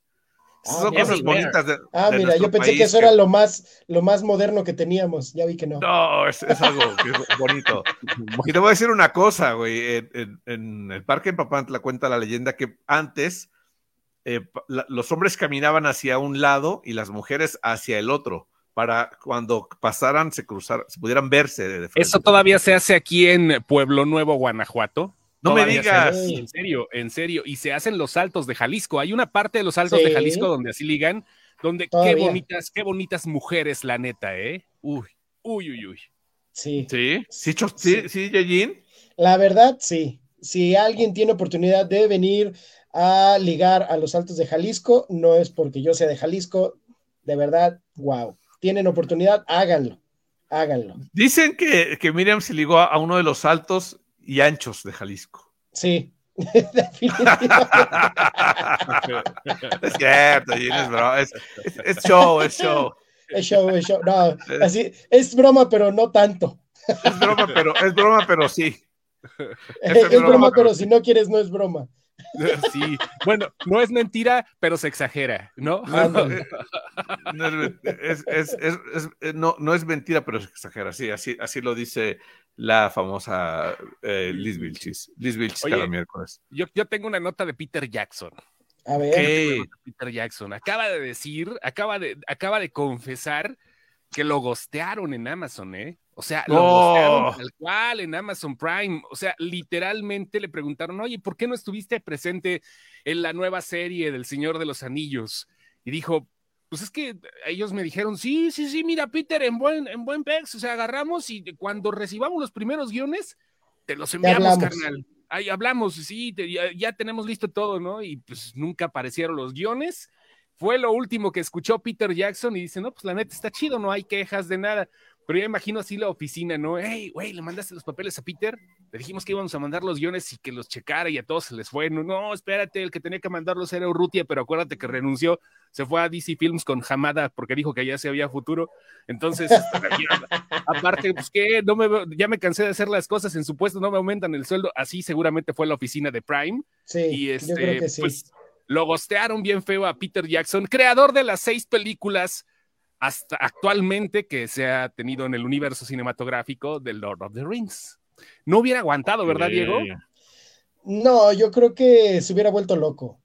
Esas Ah, son mira. cosas bonitas de. Ah, de mira, yo pensé que eso era lo más, lo más moderno que teníamos, ya vi que no. No, es, es algo que es bonito. Y te voy a decir una cosa, güey. En, en- en el parque en Papantla cuenta la leyenda que antes eh, la- los hombres caminaban hacia un lado y las mujeres hacia el otro para cuando pasaran se cruzaran, se pudieran verse de frente. Eso todavía se hace aquí en Pueblo Nuevo, Guanajuato. No me se digas. En serio, en serio. Y se hacen los saltos de Jalisco. Hay una parte de los saltos Sí. de Jalisco donde así ligan, donde qué bonitas, qué bonitas mujeres, la neta, ¿eh? Uy, uy, uy, uy. Sí, Sí, sí, sí, sí, la verdad, sí. Si alguien tiene oportunidad de venir a ligar a los Altos de Jalisco, no es porque yo sea de Jalisco, de verdad, wow. Tienen oportunidad, háganlo, háganlo. Dicen que, que Miriam se ligó a, a uno de los altos y anchos de Jalisco. Sí, es cierto, es, bro- es, es- es show, es show. Es show, es show. No, así, es broma, pero no tanto. Es broma, pero, es broma, pero sí. Es, es broma, broma, pero pero sí. si no quieres, no es broma. Sí. Bueno, no es mentira, pero se exagera, ¿no? No es, es- es- es- es- eh, no, no es mentira, pero se exagera. Sí, así, así lo dice la famosa eh, Liz Vilchis. Liz Vilchis Oye. cada miércoles. Yo, yo tengo una nota de Peter Jackson. A ver, ¿Qué? Peter Jackson acaba de decir, acaba de, acaba de confesar que lo gostearon en Amazon, ¿eh? O sea, lo tal cual en Amazon Prime. O sea, literalmente le preguntaron, oye, ¿por qué no estuviste presente en la nueva serie del Señor de los Anillos? Y dijo, pues es que ellos me dijeron, sí, sí, sí, mira, Peter, en buen, en buen pex, o sea, agarramos y cuando recibamos los primeros guiones, te los enviamos, carnal. Ahí hablamos, sí, te- ya, ya tenemos listo todo, ¿no? Y pues nunca aparecieron los guiones. Fue lo último que escuchó Peter Jackson y dice, no, pues la neta está chido, no hay quejas de nada. Pero yo imagino así la oficina, ¿no? Hey, güey, ¿le mandaste los papeles a Peter? Le dijimos que íbamos a mandar los guiones y que los checara y a todos se les fue. No, no, espérate, el que tenía que mandarlos era Urrutia, pero acuérdate que renunció, se fue a DC Films con Hamada porque dijo que ya se había futuro. Entonces, aparte, pues que no me ya me cansé de hacer las cosas en su puesto, no me aumentan el sueldo. Así seguramente fue la oficina de Prime. sí, Y este, yo creo que sí. pues lo gostearon bien feo a Peter Jackson, creador de las seis películas hasta actualmente que se ha tenido en el universo cinematográfico de Lord of the Rings. No hubiera aguantado, ¿verdad, Diego? No, yo creo que se hubiera vuelto loco.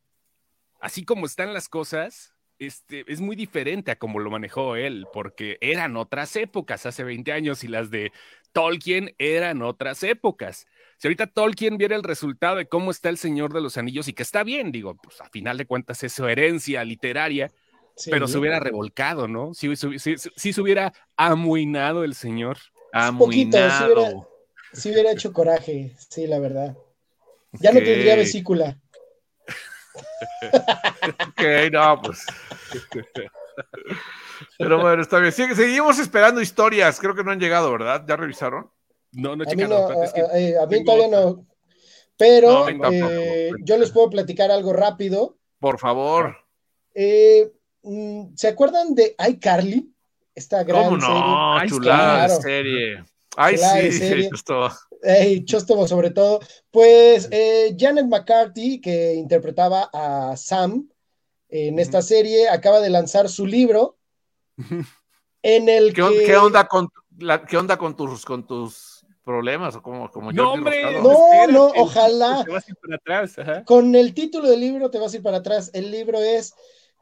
Así como están las cosas, este, es muy diferente a como lo manejó él, porque eran otras épocas, hace 20 años, y las de Tolkien eran otras épocas. Si ahorita Tolkien viera el resultado de cómo está el Señor de los Anillos, y que está bien, digo, pues a final de cuentas es su herencia literaria, Sí. pero se hubiera revolcado, ¿no? Si, si- si- si se hubiera amuinado el señor. Poquito, sí Amuinado. hubiera- Sí hubiera hecho coraje, sí, la verdad. Ya no tendría vesícula. Ok, no, pues. Pero bueno, está bien. Seguimos esperando historias. Creo que no han llegado, ¿verdad? ¿Ya revisaron? No, no, A mí, chica, no, no, es que a, a- a mí todavía otra. no. pero No, eh, yo les puedo platicar algo rápido. Por favor. Eh, ¿Se acuerdan de iCarly? Esta gran ¿Cómo no? Ay, Chulada claro. serie. Ay, Chulada sí, serie. justo. Ey, Chóstomo sobre todo. Pues eh, Janet McCarthy, que interpretaba a Sam en esta serie, acaba de lanzar su libro en el ¿Qué, que... qué onda con la- qué onda con tus con tus problemas o como como No, hombre. No, espérate, no, ojalá. Te vas a ir para atrás. ajá. Con el título del libro te vas a ir para atrás. El libro es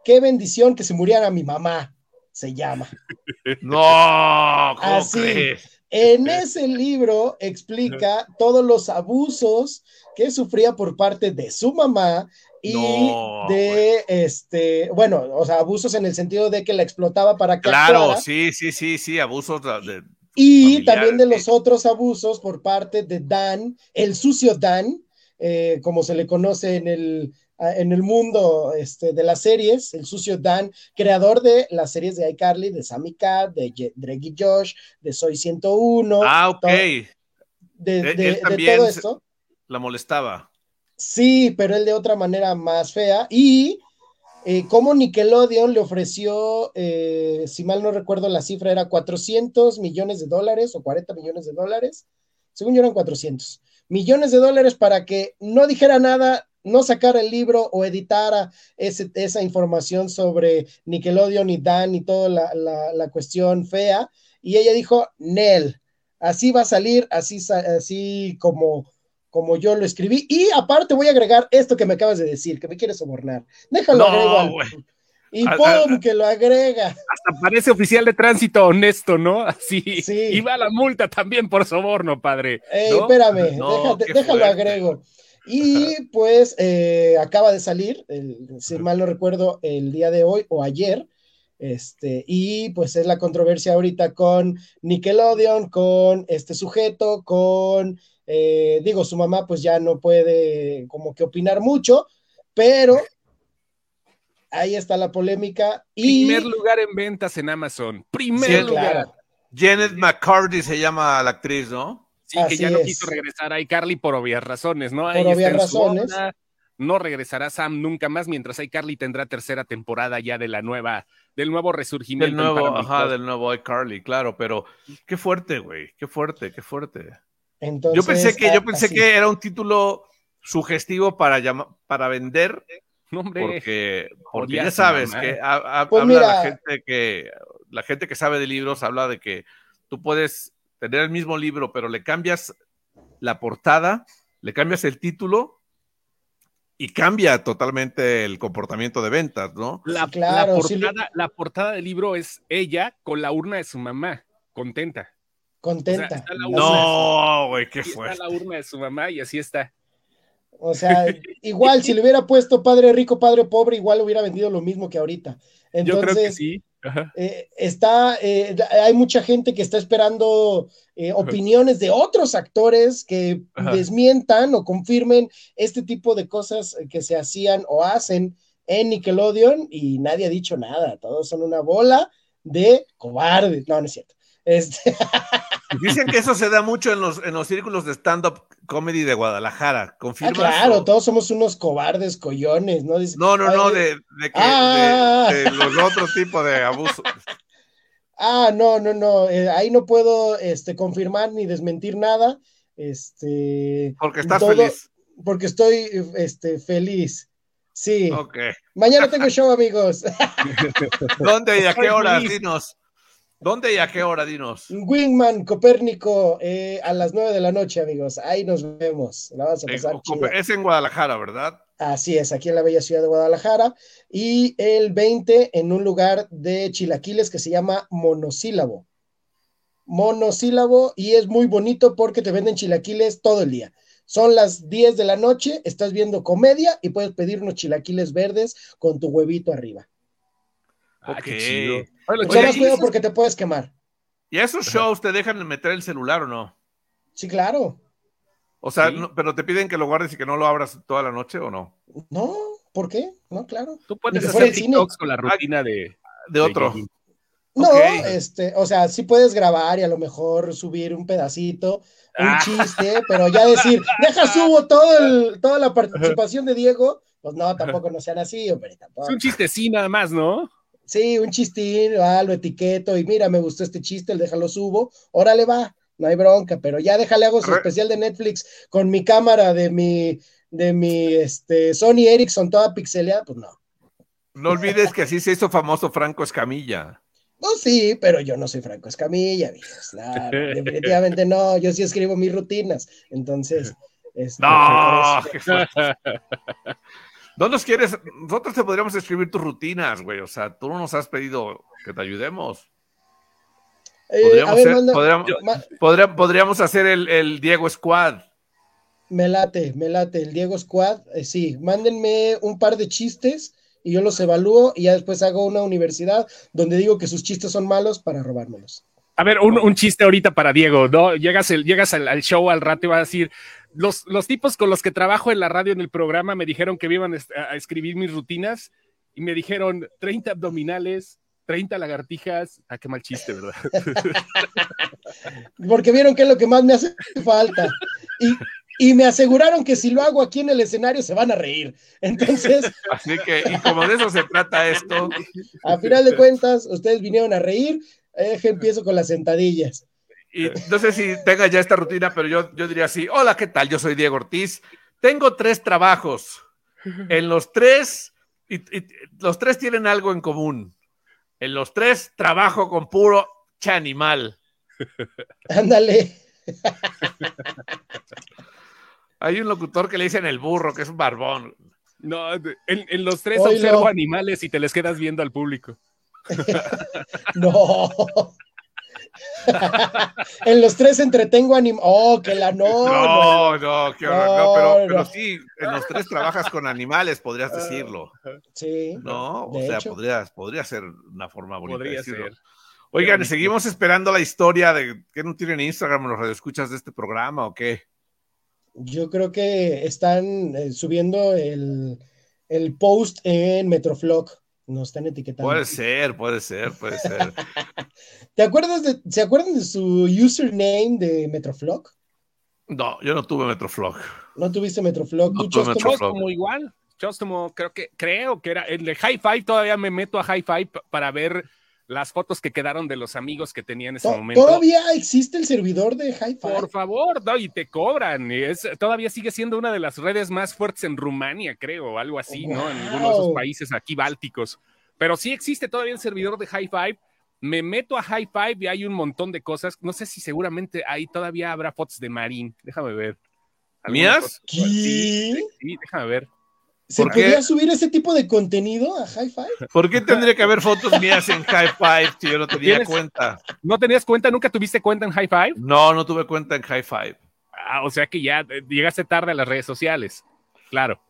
Qué bendición que se muriera mi mamá, se llama. No, ¿cómo Así. crees? En ese libro explica todos los abusos que sufría por parte de su mamá y No, de este, bueno, o sea, abusos en el sentido de que la explotaba para que Claro, actuara, sí, sí, sí, sí, abusos de, y también de los otros abusos por parte de Dan, el sucio Dan, eh, como se le conoce en el, en el mundo este, de las series, el sucio Dan, creador de las series de iCarly, de Sammy Cat, de Ye- Drake y Josh, de Soy 101, Ah, ok. todo- de, todo esto. La molestaba. Sí, pero él de otra manera más fea. Y eh, como Nickelodeon le ofreció, eh, si mal no recuerdo la cifra, era 400 millones de dólares o 40 millones de dólares. Según yo eran 400 millones de dólares para que no dijera nada, no sacara el libro o editara ese- esa información sobre Nickelodeon y Dan y toda la, la- la cuestión fea. Y ella dijo, Nel, así va a salir, así, sa- así como, como yo lo escribí. Y aparte voy a agregar esto que me acabas de decir, que me quieres sobornar. Déjalo No. Y Ah, ¡pum! que lo agrega. Hasta parece oficial de tránsito honesto, ¿no? Así. Sí. Y va la multa también por soborno, padre. Ey, ¿no? espérame, No, déjate- déjalo fuerte. agrego. Y pues eh, acaba de salir, el- si mal no recuerdo, el día de hoy o ayer. Este, y pues es la controversia ahorita con Nickelodeon, con este sujeto, con, eh, digo, su mamá pues ya no puede como que opinar mucho, pero ahí está la polémica. Y Primer lugar en ventas en Amazon. Primer Sí, lugar. claro, Janet McCarthy se llama la actriz, ¿no? Sí, que ya no es. quiso regresar a iCarly por obvias razones, ¿no? Por Ahí obvias razones. onda. No regresará Sam nunca más, mientras iCarly tendrá tercera temporada ya de la nueva, del nuevo resurgimiento. Del nuevo, ajá, del nuevo iCarly, claro, pero qué fuerte, güey, qué fuerte, qué fuerte. entonces, Yo pensé que, ah, yo pensé así. que era un título sugestivo para llama- para vender, No, hombre. porque, porque ya sabes mamá. que ha- ha- Pues habla la gente que la gente que sabe de libros habla de que tú puedes tener el mismo libro, pero le cambias la portada, le cambias el título y cambia totalmente el comportamiento de ventas, ¿no? La, Sí, claro, la sí lo- portada, la portada del libro es ella con la urna de su mamá, contenta. contenta. O sea, está la Así urna. es. No, güey, qué Aquí está fuerte. la urna de su mamá y así está. O sea, igual si le hubiera puesto padre rico, padre pobre, igual hubiera vendido lo mismo que ahorita. Entonces, Yo creo que sí. Eh, está, eh, hay mucha gente que está esperando eh, opiniones de otros actores que Ajá. desmientan o confirmen este tipo de cosas que se hacían o hacen en Nickelodeon y nadie ha dicho nada. Todos son una bola de cobardes. No, no es cierto. Este, Dicen que eso se da mucho en los, en los círculos de stand-up comedy de Guadalajara. ah, ¿Confirmas? claro, o- todos somos unos cobardes, collones, ¿no? No, no, no, "Ay, de, de que, Ah. de, de los otros tipos de abusos. Ah, no, no, no, eh, ahí no puedo este, confirmar ni desmentir nada, este, Porque estás Todo- feliz. porque estoy este, feliz. Sí, Ok. mañana tengo show, amigos. ¿Dónde y a qué hora? Dinos. ¿Dónde y a qué hora? Dinos. Wingman, Copérnico, eh, a las nueve de la noche, amigos. Ahí nos vemos. La vas a pasar chido. Es en Guadalajara, ¿verdad? Así es, aquí en la bella ciudad de Guadalajara. Y el 20 en un lugar de chilaquiles que se llama Monosílabo. Monosílabo y es muy bonito porque te venden chilaquiles todo el día. Son las 10 de la noche, estás viendo comedia y puedes pedir unos chilaquiles verdes con tu huevito arriba. Ah, Ok. qué chido. Oye, más cuidado esos- porque te puedes quemar. ¿Y a esos shows te dejan meter el celular o no? Sí, claro. O sea, Sí. no- pero te piden que lo guardes y que no lo abras toda la noche o no? No, ¿por qué? No, claro. Tú puedes hacer. TikToks con la rutina de, De otro. No, este, o sea, sí puedes grabar y a lo mejor subir un pedacito, un Ah. chiste, pero ya decir, deja subo todo el, toda la participación de Diego, pues no, tampoco no sean así, hombre, tampoco. Es un chiste sí nada más, ¿no? Sí, un chistín, ah, lo etiqueto y mira, me gustó este chiste, el déjalo subo, órale va, no hay bronca, pero ya déjale hago su Re- especial de Netflix con mi cámara de mi, de mi, este, Sony Ericsson toda pixeleada, pues no. No olvides que así se hizo famoso Franco Escamilla. No, sí, pero yo no soy Franco Escamilla, claro, definitivamente no, yo sí escribo mis rutinas, entonces, este, No, ¿No nos quieres? Nosotros te podríamos escribir tus rutinas, güey. O sea, tú no nos has pedido que te ayudemos. Eh, Podríamos a ver, ser- manda- podríamos- podríamos hacer el, el Diego Squad. me late, me late, el Diego Squad, eh, sí, mándenme un par de chistes y yo los evalúo y ya después hago una universidad donde digo que sus chistes son malos para robármelos. A ver, un, un chiste ahorita para Diego, ¿no? Llegas, el, llegas al, al show al rato y vas a decir, los, los tipos con los que trabajo en la radio en el programa me dijeron que me iban a, escribir mis rutinas y me dijeron 30 abdominales, 30 lagartijas. Ah, qué mal chiste, ¿verdad? Porque vieron que es lo que más me hace falta. Y, y me aseguraron que si lo hago aquí en el escenario se van a reír. Entonces, Así que, y como de eso se trata esto, a final de cuentas, ustedes vinieron a reír, eh, empiezo con las sentadillas. y no sé si tenga ya esta rutina, pero yo, yo diría así: Hola, ¿qué tal? Yo soy Diego Ortiz. Tengo tres trabajos. En los tres, y, y- los tres tienen algo en común. En los tres trabajo con puro animal. Ándale. Hay un locutor que le dicen el burro, que es un barbón. No, en, en los tres Oilo. observo animales y te les quedas viendo al público. No. en los tres entretengo anim. Oh, que la no. no. No, no, qué horror. No, No, pero, no. pero sí, en los tres trabajas con animales, podrías decirlo. Sí. No, o sea, hecho. podrías, podría ser una forma bonita de Podría decirlo. ser. Oigan, seguimos esperando la historia de que no tienen Instagram los radioescuchas de este programa o qué. Yo creo que están eh, subiendo el, el post en Metroflog. Nos están etiquetando. Puede ser, puede ser, puede ser. ¿Te acuerdas de, ¿Se acuerdan de su username de Metroflog? No, yo no tuve Metroflog. ¿No tuviste Metroflog? No ¿Tú, tuve? Metroflog. Chóstomo igual. Chóstomo, creo que, creo que era el de High Five. Todavía me meto a High Five para ver las fotos que quedaron de los amigos que tenía en ese To- momento. ¿Todavía existe el servidor de Hi-Fi? Por favor, no, y te cobran. y es, todavía sigue siendo una de las redes más fuertes en Rumania, creo, o algo así, ¿no? En algunos de esos Wow. países aquí bálticos. Pero sí existe todavía el servidor de High Five. Me meto a High Five y hay un montón de cosas. No sé si seguramente ahí todavía habrá fotos de Marín. Déjame ver. ¿Mías? ¿Qué? Sí, sí, déjame ver. ¿Se ¿Por qué? podía subir ese tipo de contenido a Hi-Fi? ¿Por qué tendría que haber fotos mías en High Five si yo no tenía ¿Tienes? cuenta? ¿No tenías cuenta? ¿Nunca tuviste cuenta en High Five? No, no tuve cuenta en High Five. Ah, o sea que ya eh, llegaste tarde a las redes sociales. Claro.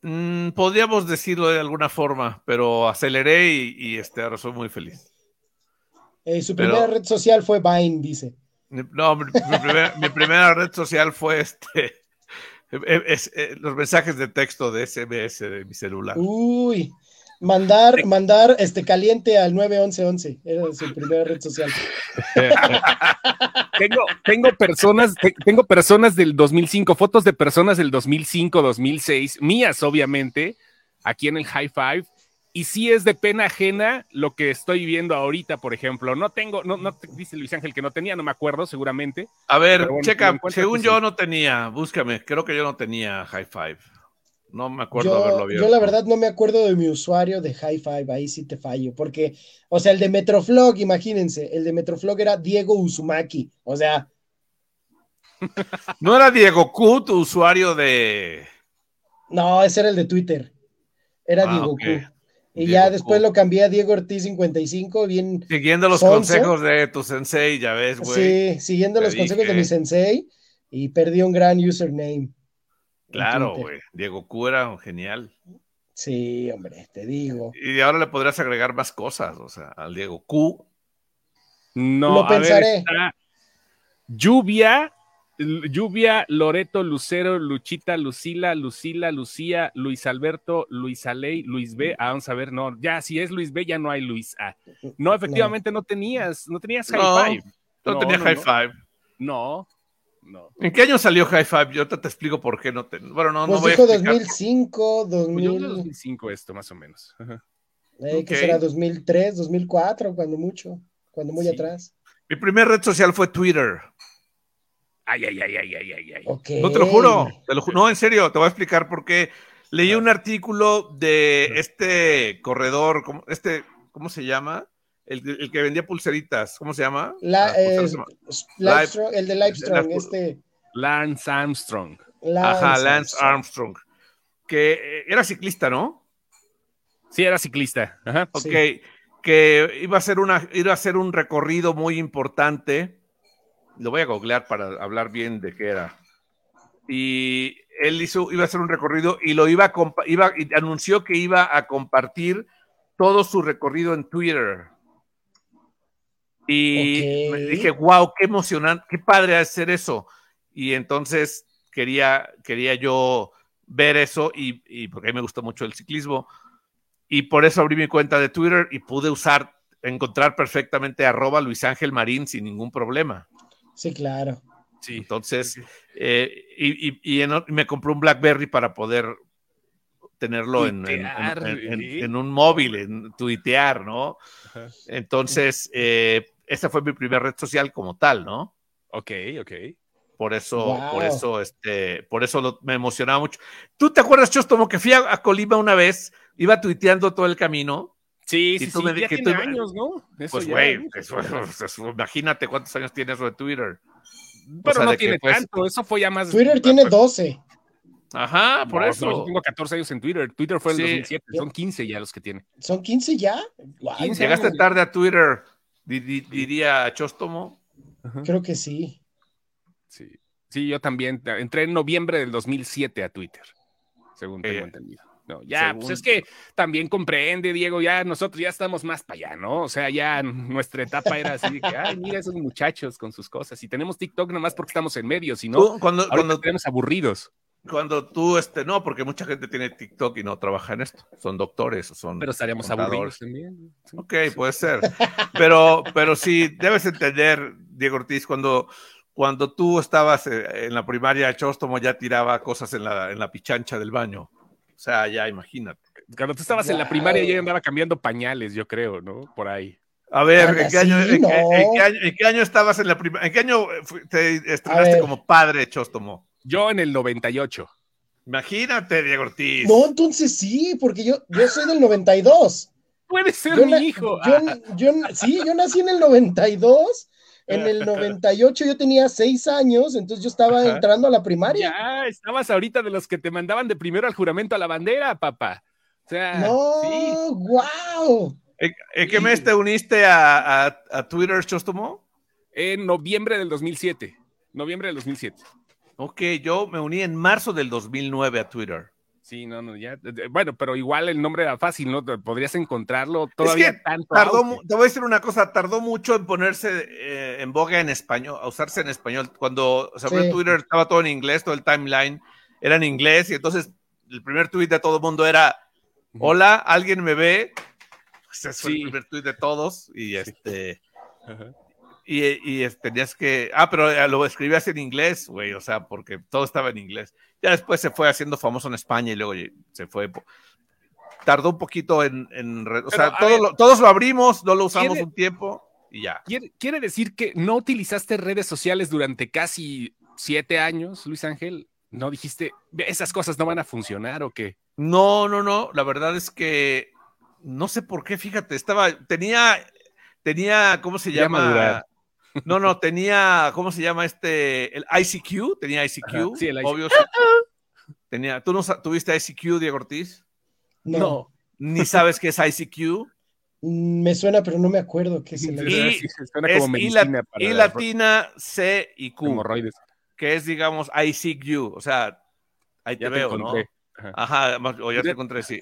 Mm, podríamos decirlo de alguna forma, pero aceleré y, y, este, ahora soy muy feliz. Eh, su Pero- primera red social fue Vine, dice. No, mi, mi primer- mi primera red social fue este. Eh, es- eh, los mensajes de texto de SMS de mi celular. Uy, mandar, mandar este caliente al 91111. Era su primera red social. tengo, tengo personas, te- tengo personas del 2005, fotos de personas del 2005, 2006, mías obviamente, aquí en el High Five. Y sí es de pena ajena lo que estoy viendo ahorita, por ejemplo. No tengo, no, no dice Luis Ángel que no tenía, no me acuerdo, seguramente. A ver, bueno, checa, según yo sí. no tenía, búscame, creo que yo no tenía High Five. No me acuerdo haberlo Yo, abierto. yo la verdad no me acuerdo de mi usuario de Hi-Fi, ahí sí te fallo, porque, o sea, el de Metroflog, imagínense, el de Metroflog era Diego Uzumaki, o sea, No era Diego Q, tu usuario de. no, ese era el de Twitter, era Ah, Diego ok. Q. Y Diego ya después lo cambié a Diego Ortiz 55, bien, Siguiendo los Sonso. consejos de tu sensei, ya ves, güey. sí, siguiendo te los consejos de mi sensei, y perdí un gran username. Claro, güey. Diego Q era genial. Sí, hombre, te digo. Y ahora le podrías agregar más cosas, o sea, al Diego Q. No, Lo a ver, pensaré. está Lluvia Lluvia, Loreto, Lucero, Luchita, Lucila, Lucila, Lucía, Luis Alberto, Luis Aley, Luis B. Ah, vamos a ver, no, ya si es Luis B, ya no hay Luis A. No, efectivamente no, tenías, no tenías High No, Five. No, tenía High Five. No, no. ¿En qué año salió High Five? Yo ahorita te explico por qué no te. Bueno, no, Pues no voy a dijo explicar. 2005, Pues yo creo 2000, que 2005 esto, más o menos. Ajá. eh, que Ok. será 2003, 2004, cuando mucho, cuando muy Sí. atrás. Mi primer red social fue Twitter. Ay, ay, ay, ay, ay, ay, ay. Ok. No te lo juro, te lo ju- no, en serio, te voy a explicar por qué. Leí un artículo de este corredor, ¿cómo, este, ¿cómo se llama? El, el que vendía pulseritas, ¿cómo se llama? La, Ah, eh, Livestrong- el de Livestrong, este. Lance Armstrong. Ajá, Lance Armstrong. Armstrong. Que eh, era ciclista, ¿no? Sí, era ciclista. Ajá. Ok, Sí. que iba a hacer una, iba a hacer un recorrido muy importante. Lo voy a googlear para hablar bien de qué era. Y él hizo, iba a hacer un recorrido y lo iba a iba, y anunció que iba a compartir todo su recorrido en Twitter. Y me dije, wow, qué emocionante, qué padre hacer eso. Y entonces quería, quería yo ver eso y, y porque a mí me gustó mucho el ciclismo. Y por eso abrí mi cuenta de Twitter y pude usar, encontrar perfectamente arroba Luis Ángel Marín sin ningún problema. Sí, claro. Sí. Entonces, eh, y, y- y en- me compré un BlackBerry para poder tenerlo en, en- en- Tuitear, en- en- ¿sí? en un móvil, en tuitear, ¿no? Entonces, eh, esa fue mi primera red social como tal, ¿no? Ok, ok. Por eso, Wow. por eso, este, por eso lo- me emocionaba mucho. ¿Tú te acuerdas, Chostomo, que fui a, a Colima una vez, iba tuiteando todo el camino? Sí, Y sí, tú sí, me ya que tiene tú- años, ¿no? Eso Pues, güey, eso- eso- imagínate cuántos años tiene eso de Twitter. Pero sea, no de que, tiene pues, tanto, eso fue ya más... Twitter tiene 12. Ajá, por No, eso. no, yo tengo 14 años en Twitter. Twitter fue en Sí. 2007, son 15 ya los que tiene. ¿Son 15 ya? Guay, 15 Llegaste años. tarde a Twitter, di- di- diría Chóstomo. Creo que sí. Sí. Sí, yo también entré en noviembre del 2007 a Twitter, según tengo Eh, entendido. No, ya, según- pues es que también comprende, Diego, ya nosotros ya estamos más para allá, ¿no? O sea, ya nuestra etapa era así de que, ay, mira esos muchachos con sus cosas. Y tenemos TikTok nomás porque estamos en medio, si no, cuando, cuando, tenemos aburridos. cuando tú, este, no, porque mucha gente tiene TikTok y no trabaja en esto. Son doctores o son. Pero estaríamos contadores. aburridos también. Sí. Ok, puede ser. Pero, pero sí, debes entender, Diego Ortiz, cuando, cuando tú estabas eh, en la primaria, Chóstomo ya tiraba cosas en la, en la pichancha del baño. O sea, ya imagínate. Cuando tú estabas en la primaria, ya andaba cambiando pañales, yo creo, ¿no? Por ahí. A ver, ¿en qué, año, sí, en, qué- no. en qué año, en qué año estabas en la primaria? ¿En qué año te estrenaste como padre, Chóstomo? Yo en el 98. Imagínate, Diego Ortiz. No, entonces sí, porque yo, yo soy del 92. Puede ser Yo mi hijo. Yo, Ah, yo- sí, yo nací en el 92. En el 98 yo tenía 6 años, entonces yo estaba Ajá. entrando a la primaria. ya, estabas ahorita de los que te mandaban de primero al juramento a la bandera, papá. O sea, No, sí. wow. ¿En, en qué mes te uniste a, a- a Twitter, Chóstomo? En noviembre del 2007. Noviembre del 2007. Ok, yo me uní en marzo del 2009 a Twitter. Sí, no, no, ya. Bueno, pero igual el nombre era fácil, ¿no? Podrías encontrarlo todavía que tanto. Tardó, auge. te voy a decir una cosa, tardó mucho en ponerse eh, en boga en español, a usarse en español. Cuando se abrió Sí. Twitter estaba todo en inglés, todo el timeline era en inglés y entonces el primer tweet de todo el mundo era, hola, ¿alguien me ve? Ese fue Sí. el primer tweet de todos y este... Ajá. Y, y, este, tenías que. Ah, pero eh, lo escribías en inglés, güey, o sea, porque todo estaba en inglés. Ya después se fue haciendo famoso en España y luego se fue. Tardó un poquito en. o sea, todo ver, lo- todos lo abrimos, no lo usamos ¿quiere- un tiempo y ya. ¿Quiere, quiere decir que no utilizaste redes sociales durante casi siete años, Luis Ángel? ¿No dijiste, esas cosas no van a funcionar o qué? No, no, no. La verdad es que no sé por qué, fíjate, estaba. Tenía. Tenía. ¿Cómo se Ya llama? madurar. No, no, tenía. ¿Cómo se llama este? El ICQ. Tenía ICQ. Ajá, sí, el ICQ. Obvio. sí. Tenía. ¿Tú no tuviste ICQ, Diego Ortiz? No, Ni sabes qué es ICQ. Mm, me suena, pero no me acuerdo qué es el Y- Sí, suena Es como la- medicina para I latina, C y Q, hemorroides. que es, digamos, I seek you. O sea, ahí te Ya te veo, encontré. ¿no? Ajá. Ajá, o ya te encontré, sí.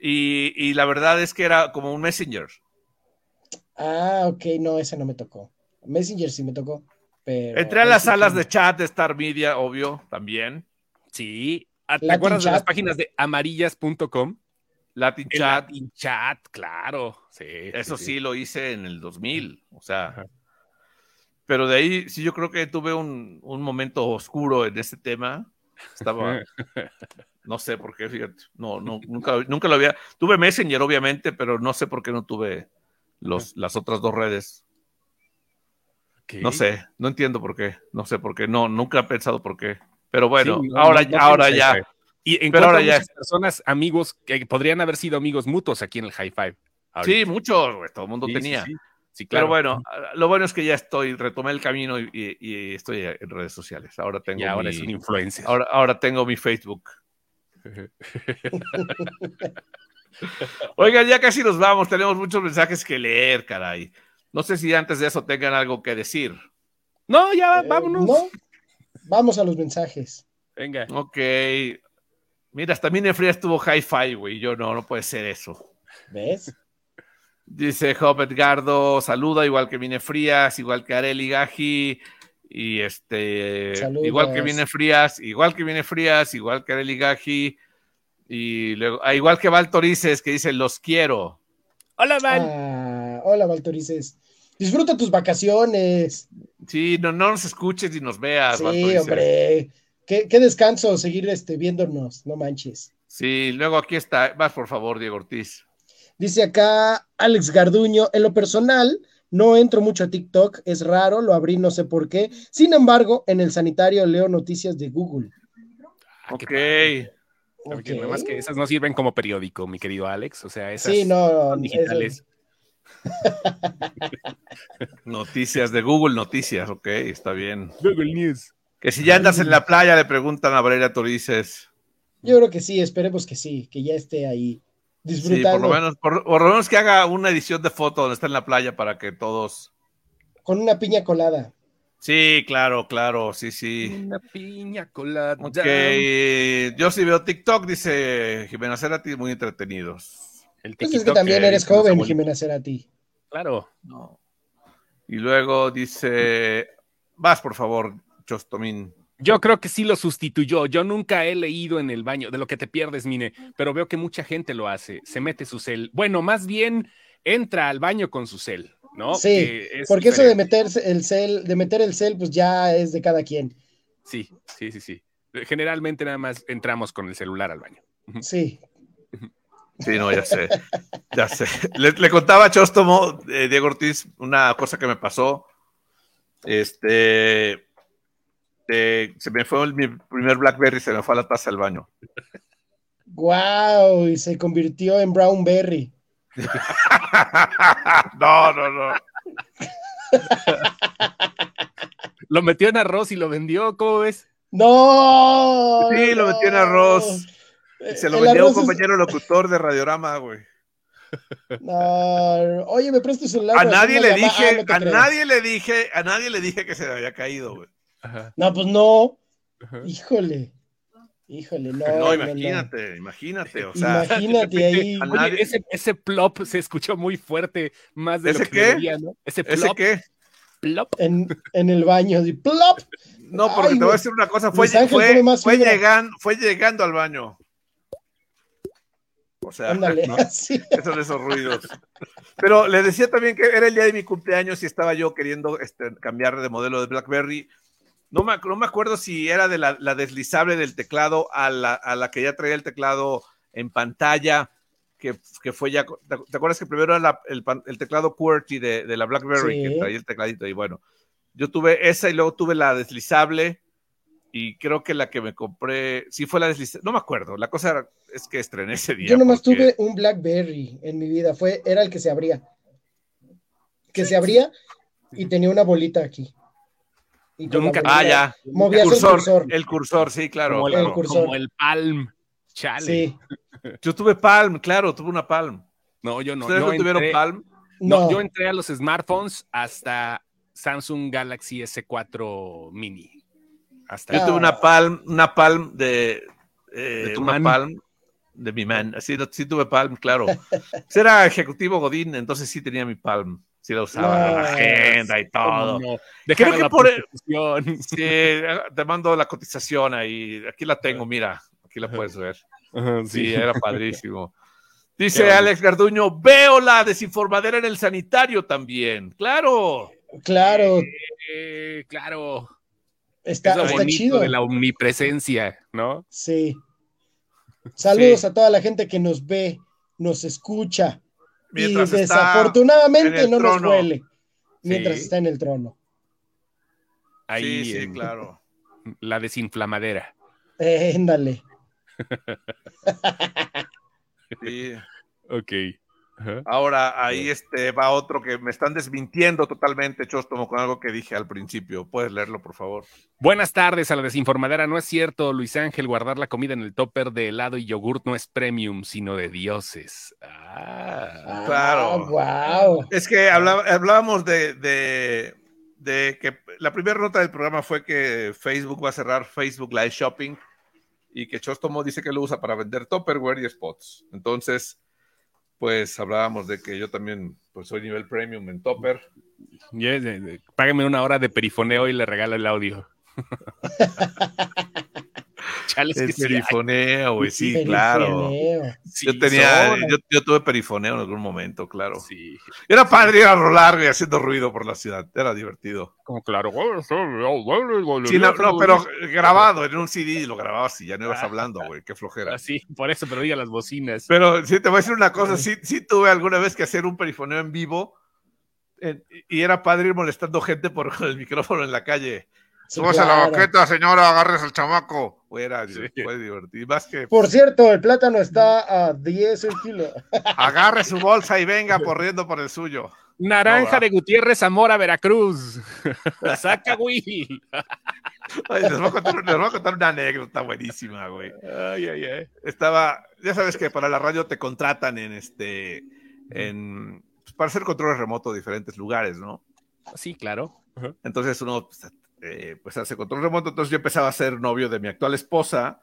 Y, y la verdad es que era como un messenger. Ah, ok, no, ese no me tocó. Messenger sí me tocó. pero Entré a las salas de chat de Star Media, obvio, también. Sí. Ah, ¿Te Latin acuerdas de las páginas de amarillas.com? Latin El Chat. Latin Chat, claro. Sí, Eso sí, lo hice en el 2000, o sea. Ajá. Pero de ahí sí yo creo que tuve un, un momento oscuro en este tema. Estaba, no sé por qué, fíjate. No, no, nunca, nunca lo había. Tuve Messenger, obviamente, pero no sé por qué no tuve los, las otras dos redes. No sé, no entiendo por qué. No sé por qué. No, nunca he pensado por qué. Pero bueno, Sí, no, ahora, no- no ahora ya. Y Pero encuentro ahora ya. personas, amigos, que podrían haber sido amigos mutuos aquí en el High Five. ahorita. Sí, muchos, güey, todo el mundo Sí, tenía. sí. Sí, Pero claro. bueno, lo bueno es que ya estoy, retomé el camino y, y- y estoy en redes sociales. Ahora tengo Y ahora mi, es un influencer. ahora, ahora tengo mi Facebook. Oigan, ya casi nos vamos, tenemos muchos mensajes que leer, caray. No sé si antes de eso tengan algo que decir. No, ya, Eh, vámonos. no, vamos a los mensajes. Venga. Ok. Mira, hasta Mine Frías tuvo hi-fi, güey. Yo no, no puede ser eso. ¿Ves? Dice Job Edgardo, saluda igual que Mine Frías, igual que Areli Gaji, y este, Saludos. igual que Mine Frías, igual que Mine Frías, igual que Areli Gaji, y luego, ah, igual que Val Torices, que dice, los quiero. Hola, Val. Ah, hola, Valtorices. Disfruta tus vacaciones. Sí, no, no nos escuches y nos veas, Sí, hombre. Qué, qué descanso seguir este, viéndonos, no manches. Sí, luego aquí está, vas por favor, Diego Ortiz. Dice acá Alex Garduño, en lo personal, no entro mucho a TikTok, es raro, lo abrí no sé por qué. Sin embargo, en el sanitario leo noticias de Google. Ah, ok. padre. Ok. Oye, nada más que esas no sirven como periódico, mi querido Alex. O sea, esas Sí, no, son digitales. Noticias de Google, noticias, ok, está bien. Google News. Que si ya andas en la playa, le preguntan a Valeria Torices. Yo creo que sí, esperemos que sí, que ya esté ahí Sí, disfrutando por lo menos, por, por lo menos que haga una edición de foto donde está en la playa para que todos. con una piña colada. Sí, claro, claro, sí, sí. Una piña colada. Ok, yo sí veo TikTok, dice Jimena Cerati, muy entretenidos. El Pues es que también que eres joven. Jimena Cerati. Claro. No. Y luego dice, vas por favor, Chostomín. Yo creo que sí lo sustituyó. Yo nunca he leído en el baño de lo que te pierdes, Mine, pero veo que mucha gente lo hace. Se mete su cel. Bueno, más bien entra al baño con su cel, ¿no? Sí, es porque eso de meterse el cel, de meter el cel, pues ya es de cada quien. Sí, sí, sí, sí. Generalmente nada más entramos con el celular al baño. Sí. Sí, no, ya sé, ya sé. Le, le contaba a Chóstomo, eh, Diego Ortiz, una cosa que me pasó. Este, eh, se me fue el- mi primer Blackberry, se me fue a la taza del baño. Wow, y se convirtió en Brown Berry. no, no, no. Lo metió en arroz y lo vendió, ¿cómo ves? No. Sí, lo metió en arroz. Se lo el vendió a un es- compañero locutor de Radiorama, güey. No, oye, me prestas tu celular. A nadie le dije, Ah, no a creo. nadie le dije, a nadie le dije que se le había caído, güey. No, pues no. Híjole. Híjole, no. No, no, no. imagínate, imagínate, o sea, Imagínate ahí. a Oye, nadie- ese, ese plop se escuchó muy fuerte, más de ¿Ese lo que debería, ¿no? Ese ¿ese plop, qué? plop. En, en el baño. Y plop. No, porque Ay, te voy a decir una cosa, fue, fue, fue llegando, fue llegando al baño. O sea, Ándale, ¿no? ¿Qué son esos ruidos? Pero le decía también que era el día de mi cumpleaños y estaba yo queriendo este, cambiar de modelo de BlackBerry. No me, no me acuerdo si era de la, la deslizable del teclado a la, a la que ya traía el teclado en pantalla, que, que fue ya. ¿Te acuerdas que primero era la- el, el teclado QWERTY de, de la BlackBerry Sí. que traía el tecladito? Y bueno, yo tuve esa y luego tuve la deslizable. Y creo que la que me compré, sí fue la deslizable, no me acuerdo. La cosa es que estrené ese día. Yo nomás porque- tuve un Blackberry en mi vida. Fue, era el que se abría. Que se abría y tenía una bolita aquí. Y Yo nunca- bolita Ah, ya. Movías El el cursor, el cursor, sí, claro. como, el, el claro. cursor. como el Palm. Chale. Sí. Yo tuve Palm, claro, tuve una Palm. No, yo no. ¿Ustedes yo no tuvieron entré- Palm? No, No, yo entré a los smartphones hasta Samsung Galaxy S4 Mini. Hasta Yo Ah. tuve una Palm, una Palm de, eh, De tu una man. Palm de mi man. Sí, no- sí tuve Palm, claro. Pues era ejecutivo Godín, entonces sí tenía mi Palm. Sí la usaba en la agenda y todo. No, Creo que la por. Sí, te mando la cotización ahí. Aquí la tengo, mira. Aquí la puedes ver. Ajá, Sí, era padrísimo. Dice. Alex Garduño, veo la desinformadera en el sanitario también. Claro. Claro, Eh, claro. Está, es lo está bonito chido. de la omnipresencia, ¿no? Sí. Saludos Sí. a toda la gente que nos ve, nos escucha Mientras y desafortunadamente no nos huele mientras Sí. está en el trono. Ahí sí, sí, en claro. la desinflamadera. Eh, Éndale. Sí. Ok. Ajá. Ahora ahí este va otro que me están desmintiendo totalmente, Chóstomo, con algo que dije al principio. ¿Puedes leerlo, por favor? Buenas tardes a la desinformadera. No es cierto, Luis Ángel, guardar la comida en el topper de helado y yogurt no es premium, sino de dioses. Ah. Claro. wow. Es que hablaba- hablábamos de, de- de que la primera nota del programa fue que Facebook va a cerrar Facebook Live Shopping y que Chostomo dice que lo usa para vender Tupperware y spots. Entonces, pues hablábamos de que yo también pues, soy nivel premium en Topper. Ya. Págame una hora de perifoneo y le regalo el audio. Chales que El sí hay. perifoneo, güey, sí, Perifoneo. claro. Sí, Yo tenía, yo, yo tuve perifoneo en algún momento, claro. Sí, Era padre ir a rolar, güey, haciendo ruido por la ciudad. Era divertido. como claro. Sí, no, no, pero grabado en un CD y lo grababas y ya no ibas Ah. hablando, güey. Qué flojera. Así, por eso, pero diga las bocinas. Pero sí, te voy a decir una cosa. Sí, sí tuve alguna vez que hacer un perifoneo en vivo en- y era padre ir molestando gente por el micrófono en la calle. Súbase a la banqueta, señora, agarres al chamaco. Güey, era, Sí. fue divertido. Más que Por cierto, el plátano está a 10 el kilo. agarre su bolsa y venga corriendo por el suyo. Naranja No, de Gutiérrez Zamora, Veracruz. Saca Will. Ay, les, voy a contar, les voy a contar una anécdota buenísima, güey. Ay, ay, ay. estaba, ya sabes que para la radio te contratan en este, en, pues, para hacer controles remotos de diferentes lugares, ¿no? Sí, claro. Entonces uno, pues, eh, pues, hace control remoto, entonces yo empezaba a ser novio de mi actual esposa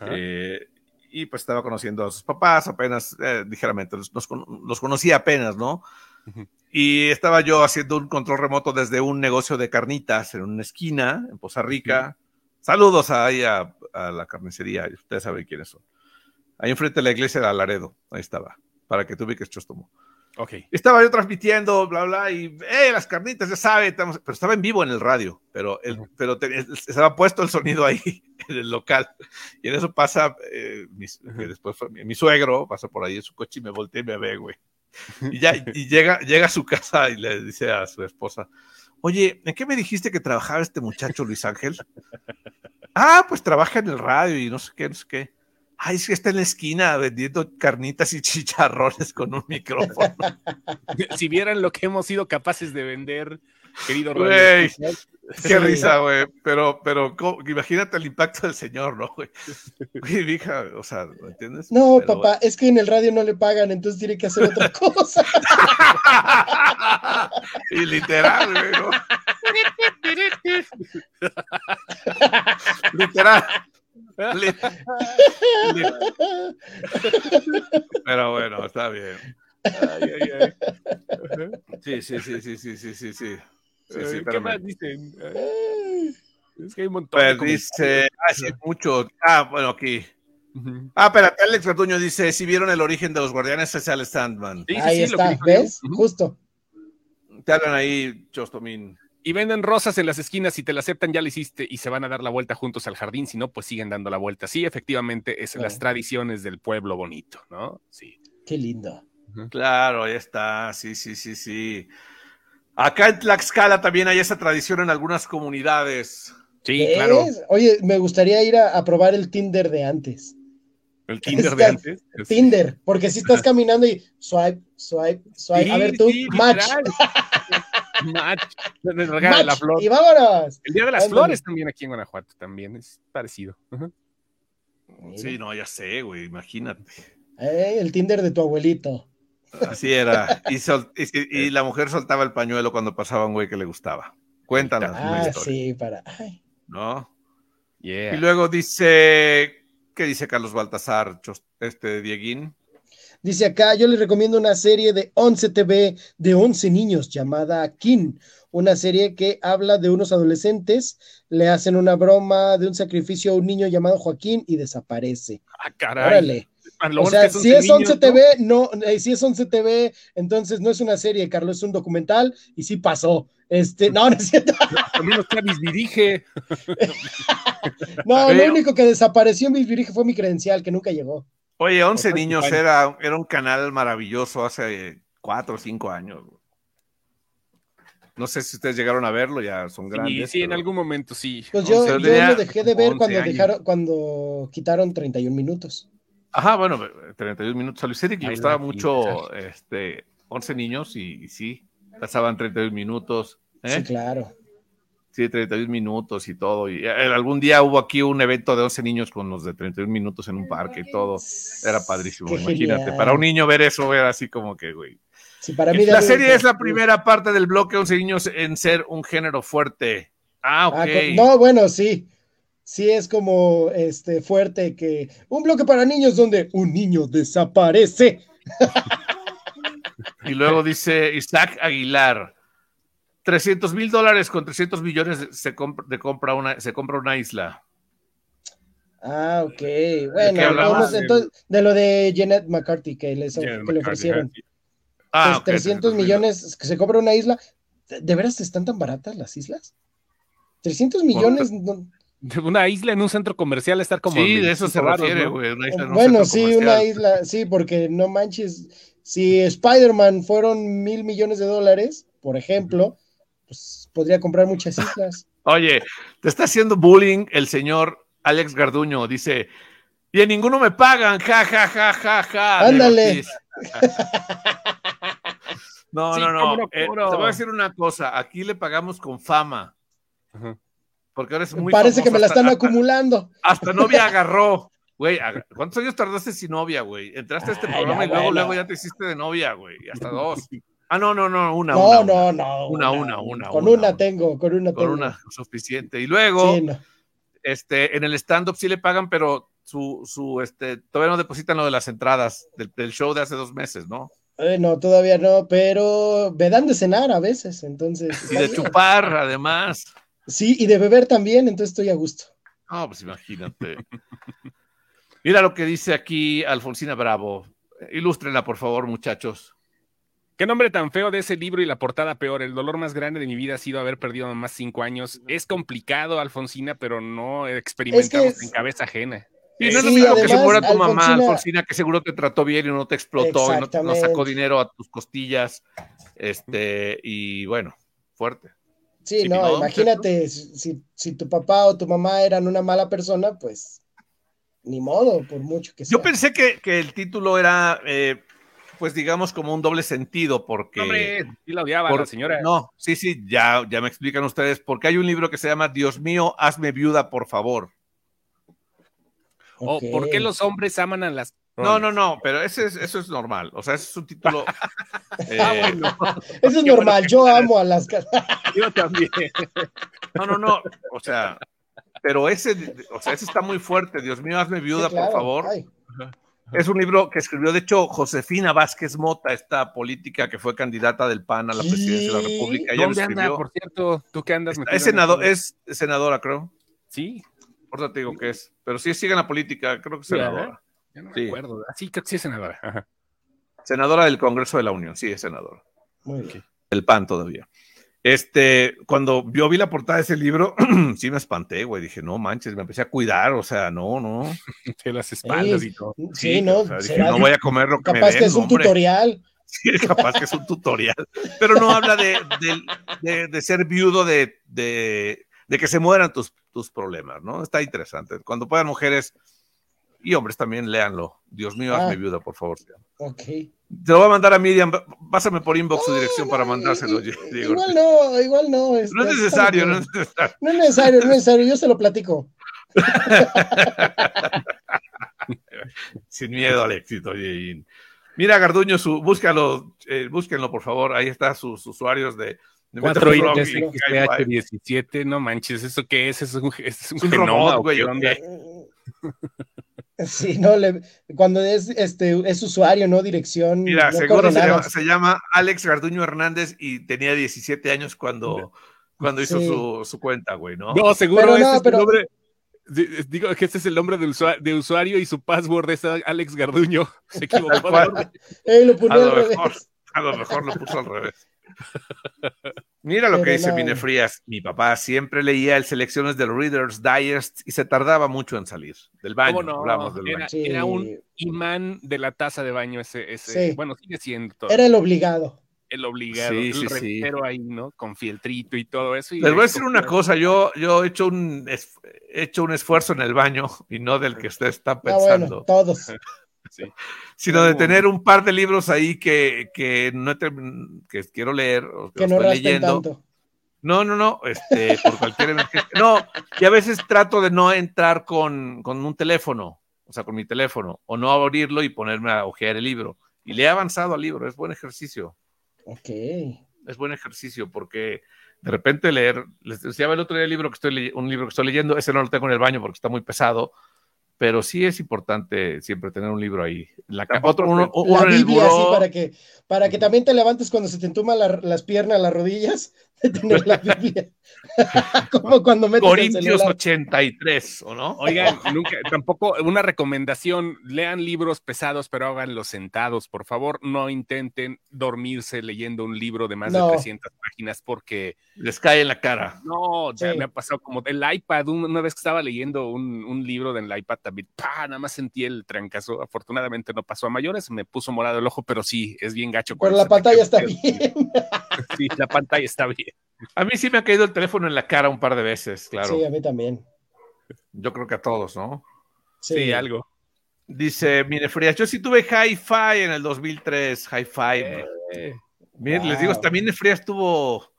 eh, y pues estaba conociendo a sus papás apenas, eh, ligeramente, los, los con- los conocía apenas, ¿no? Y estaba yo haciendo un control remoto desde un negocio de carnitas en una esquina, en Poza Rica. Saludos ahí a, a la carnicería, ustedes saben quiénes son. Ahí enfrente de la iglesia de Alaredo, ahí estaba, para que tú ubiques Chostomo. Ok. Estaba yo transmitiendo, bla, bla, y ¡eh, las carnitas! Ya sabe, estamos- pero estaba en vivo en el radio, pero, el, pero te- estaba puesto el sonido ahí en el local. Y en eso pasa, eh, mis- después fue mi, mi suegro, pasa por ahí en su coche y me voltea y me ve, güey. Y ya, y llega, llega a su casa y le dice a su esposa, oye, ¿en qué me dijiste que trabajaba este muchacho Luis Ángel? ah, pues trabaja en el radio y no sé qué, no sé qué. Ay, es que está en la esquina vendiendo carnitas y chicharrones con un micrófono. si vieran lo que hemos sido capaces de vender, querido Güey. Qué risa, güey. Pero, pero ¿cómo? imagínate el impacto del señor, ¿no, güey? Hija, o sea, ¿me entiendes? No, Pero, papá, es que en el radio no le pagan, entonces tiene que hacer otra cosa. y literal, güey, ¿no? literal. Pero bueno, está bien. Ay, ay, ay. Sí, sí, sí, sí, sí, sí, sí, sí. Sí, sí, Ay, ¿Qué más dicen? Es que hay un montón de Pues dice, ah, sí, mucho. Ah, bueno, aquí. Ah, espérate, Alex Garduño dice, si vieron el origen de los guardianes, es Al Sandman. Sí, sí, Ahí sí, lo que está. ¿ves? Justo. Te hablan ahí, Chostomín. Y venden rosas en las esquinas, si te la aceptan ya la hiciste y se van a dar la vuelta juntos al jardín, si no, pues siguen dando la vuelta. Sí, efectivamente, es Claro. las tradiciones del pueblo bonito, ¿no? Sí. Qué lindo. Claro, ahí está, sí, sí, sí, sí. Acá en Tlaxcala también hay esa tradición en algunas comunidades. Sí, claro. Oye, me gustaría ir a, a probar el Tinder de antes. El Tinder de Está- antes. Tinder, porque si estás caminando y swipe, swipe, swipe. a ver tú, sí, match. match. Les regala la flor. Y vámonos. El Día de las Ándale. Flores también aquí en Guanajuato, también es parecido. Sí, no, ya sé, güey, imagínate. Eh, el Tinder de tu abuelito. Así era. Y, sol- y- y la mujer soltaba el pañuelo cuando pasaba un güey que le gustaba. Cuéntanos una Ah, historia, sí, para. ay, ¿no? Yeah. Y luego dice, ¿qué dice Carlos Baltasar, Chos- este Dieguín? Dice acá, yo les recomiendo una serie de 11 TV de 11 niños llamada Kin, una serie que habla de unos adolescentes, le hacen una broma de un sacrificio a un niño llamado Joaquín y desaparece. Ah, caray. Órale. O sea, si es 11 niños, ¿no? TV, no, eh, si es 11 TV, entonces no es una serie, Carlos, es un documental y sí pasó. Este, no, no es cierto. También los Travis dirige. No, Pero- lo único que desapareció en mis virige fue mi credencial, que nunca llegó. Oye, 11 Ojalá niños era, era un canal maravilloso hace 4 o 5 años. No sé si ustedes llegaron a verlo, ya son Sí, grandes. sí, en pero- algún momento sí. Pues yo, yo lo dejé de ver 11 cuando dejaron, cuando quitaron 31 minutos. Ajá, bueno, 32 minutos. A Luis Eric le gustaba mucho este, 11 niños y, y sí, pasaban 32 minutos. ¿eh? Sí, claro. Sí, 31 minutos y todo. Y eh, algún día hubo aquí un evento de 11 niños con los de 31 minutos en un parque y todo. Era padrísimo, Qué imagínate. genial. Para un niño ver eso era así como que, güey. Sí, para mí de La serie es la primera parte del bloque 11 niños en ser un género fuerte. Ah, ok. Ah, con- no, bueno, sí. Sí es como este fuerte que un bloque para niños donde un niño desaparece. Y luego dice Isaac Aguilar. 300 mil dólares con 300 millones se compra, de compra una, se compra una isla. Ah, ok. Bueno, hablamos? vamos, entonces, de lo de Janet McCarthy que, les, Janet que le ofrecieron. Ah, Pues ok, 300 mil. millones que se compra una isla. ¿De, veras están tan baratas las islas? 300 millones. no- Una isla en un centro comercial estar como. Sí, de eso se 25 varos, refiere, güey. Bueno, sí, comercial. una isla, sí, porque no manches. Si Spider-Man fueron mil millones de dólares, por ejemplo, pues podría comprar muchas islas. Oye, te está haciendo bullying el señor Alex Garduño. Dice, y en ninguno me pagan, ja, ja, ja, ja, ja. Ándale. No, Sí, no, no. cómo no, Eh, no. te voy a decir una cosa. Aquí le pagamos con fama. Ajá. Porque ahora es muy Parece que me la están hasta- acumulando. Hasta novia agarró. Güey, ¿cuántos años tardaste sin novia, güey? Entraste a este Ay, programa y luego, bueno. luego ya te hiciste de novia, güey. y Hasta dos. Ah, no, no, no, una, No, una, no, una. no. Una, una, una, Con una, una, una. tengo, con una Con tengo. una suficiente. Y luego, Sí, no. este, en el stand-up sí le pagan, pero su, su, este, todavía no depositan lo de las entradas del, del show de hace dos meses, ¿no? Eh, no, todavía no, pero me dan de cenar a veces, entonces. Y de chupar, además. Sí, y de beber también, entonces estoy a gusto. No, pues imagínate. Mira lo que dice aquí Alfonsina Bravo. Ilústrenla, por favor, muchachos. Qué nombre tan feo de ese libro y la portada peor. El dolor más grande de mi vida ha sido haber perdido más cinco años. Es complicado, Alfonsina, pero no experimentamos Es que es- en cabeza ajena. Y no es Sí, lo mismo que se muera tu mamá, Alfonsina- Alfonsina, que seguro te trató bien y no te explotó y no, sacó dinero a tus costillas. Este, y bueno, fuerte. Sí, Sí, no, no, imagínate, si, si tu papá o tu mamá eran una mala persona, pues ni modo, por mucho que sea. Yo pensé que, que el título era, eh, pues digamos, como un doble sentido, porque. Hombre, sí la odiaba por- la señora. No, sí, sí, ya, ya me explican ustedes, porque hay un libro que se llama Dios mío, hazme viuda, por favor. O. ¿por qué los hombres aman a las... No, no, no, pero ese es, eso es normal. O sea, ese es un título. eh, Ah, bueno. Eso es Qué normal, yo amo a las Yo también. No, no, no. O sea, pero ese, o sea, ese está muy fuerte. Dios mío, hazme viuda, Sí, claro, por favor. ay. Es un libro que escribió, de hecho, Josefina Vázquez Mota, esta política que fue candidata del PAN a la ¿Qué? presidencia de la República. Ella lo ¿Dónde anda, escribió. por cierto? ¿Tú qué andas? Es, en senado- eso? es senadora, creo. Sí, Por eso te digo que es. Pero sí sigue en la política, creo que es senadora. ya no me Sí. acuerdo. Ah, sí, creo que sí es senadora. Ajá. Senadora del Congreso de la Unión, sí, es senadora. Muy bien. El PAN todavía. Este, cuando yo vi la portada de ese libro, sí me espanté, güey. Dije, no manches, me empecé a cuidar, o sea, no, no. De las espaldas Sí, y todo. Sí, no, o sea, dije, no voy a comer lo que me capaz que es un hombre. tutorial. Sí, capaz que es un tutorial. Pero no habla de, de- de- de ser viudo, de, de- de que se mueran tus, tus problemas, ¿no? Está interesante. Cuando puedan mujeres y hombres también, léanlo. Dios mío, hazme Ah. viuda, por favor. Ok. Te lo voy a mandar a Miriam. Pásame por inbox su dirección para mandárselo. Diego. Igual no, igual no. No es está necesario, no es necesario. No es necesario, no es necesario, yo se lo platico. Sin miedo al éxito. Mira, Garduño, su, búscalo, eh, búsquenlo, por favor. Ahí está sus usuarios de, de 4 y Metroflog y XPH Hi-Fi. 17, no manches, ¿eso qué es? ¿Es un, es un Es un genoma robot, o güey, Sí, no, le, cuando es, este, es usuario, no dirección. Mira, no seguro se llama, coordenadas. se llama Alex Garduño Hernández y tenía 17 años cuando, cuando hizo Sí. su, su cuenta, güey, ¿no? No, seguro Pero ese no, es pero- el nombre. di- Digo que este es el nombre de, usua- de usuario y su password es Alex Garduño. Se equivocó. A lo mejor, a lo mejor lo puso al revés. Mira lo que dice no. Mine Frías. Mi papá siempre leía el selecciones del Reader's Digest y se tardaba mucho en salir del baño. ¿Cómo no? Hablamos del Era, baño. Sí. era un imán de la taza de baño ese. ese Sí. Bueno, sigue siendo todo. Era el obligado. el obligado, Sí, el sí, sí. repero ahí, ¿no? Con fieltrito y todo eso. y Les voy a decir una cosa, yo, yo he, hecho un, he hecho un esfuerzo en el baño y no del que usted está Ah, pensando, bueno, todos. Sí. sino de tener un par de libros ahí que, que no he que quiero leer o que, Que no estoy leyendo. tanto. No, no, no, este, por cualquier emergencia. No, y a veces trato de no entrar con, con un teléfono, o sea, con mi teléfono, o no abrirlo y ponerme a ojear el libro. Y le he avanzado al libro, es buen ejercicio, Ok. es buen ejercicio, porque de repente leer, les decía el otro día el libro que estoy un libro que estoy leyendo, ese no lo tengo en el baño porque está muy pesado, pero sí es importante siempre tener un libro ahí. La, otro, uno, La en el Biblia, buró. para que, para que también te levantes cuando se te entuman la- las piernas, las rodillas, de tener la Biblia. Como cuando metes el Corintios celular. 83, ¿o no? Oigan, nunca, tampoco, una recomendación, lean libros pesados, pero háganlos sentados, por favor, no intenten dormirse leyendo un libro de más No. de 300 páginas, porque Les cae en la cara. no, ya Sí. me ha pasado como el iPad, un- una vez que estaba leyendo un, un libro del iPad también, ¡pah! nada más sentí el trancazo, afortunadamente no pasó a mayores, me puso morado el ojo, pero sí, es bien gacho. Pero la pantalla está bien. Sí, la pantalla está bien. A mí sí me ha caído el teléfono en la cara un par de veces, claro. Sí, a mí también. Yo creo que a todos, ¿no? Sí, Sí, algo. Dice, mire, Frías, yo sí tuve Hi-Fi en el 2003, Hi-Fi. Eh, Miren, les Wow. digo, también Frías tuvo,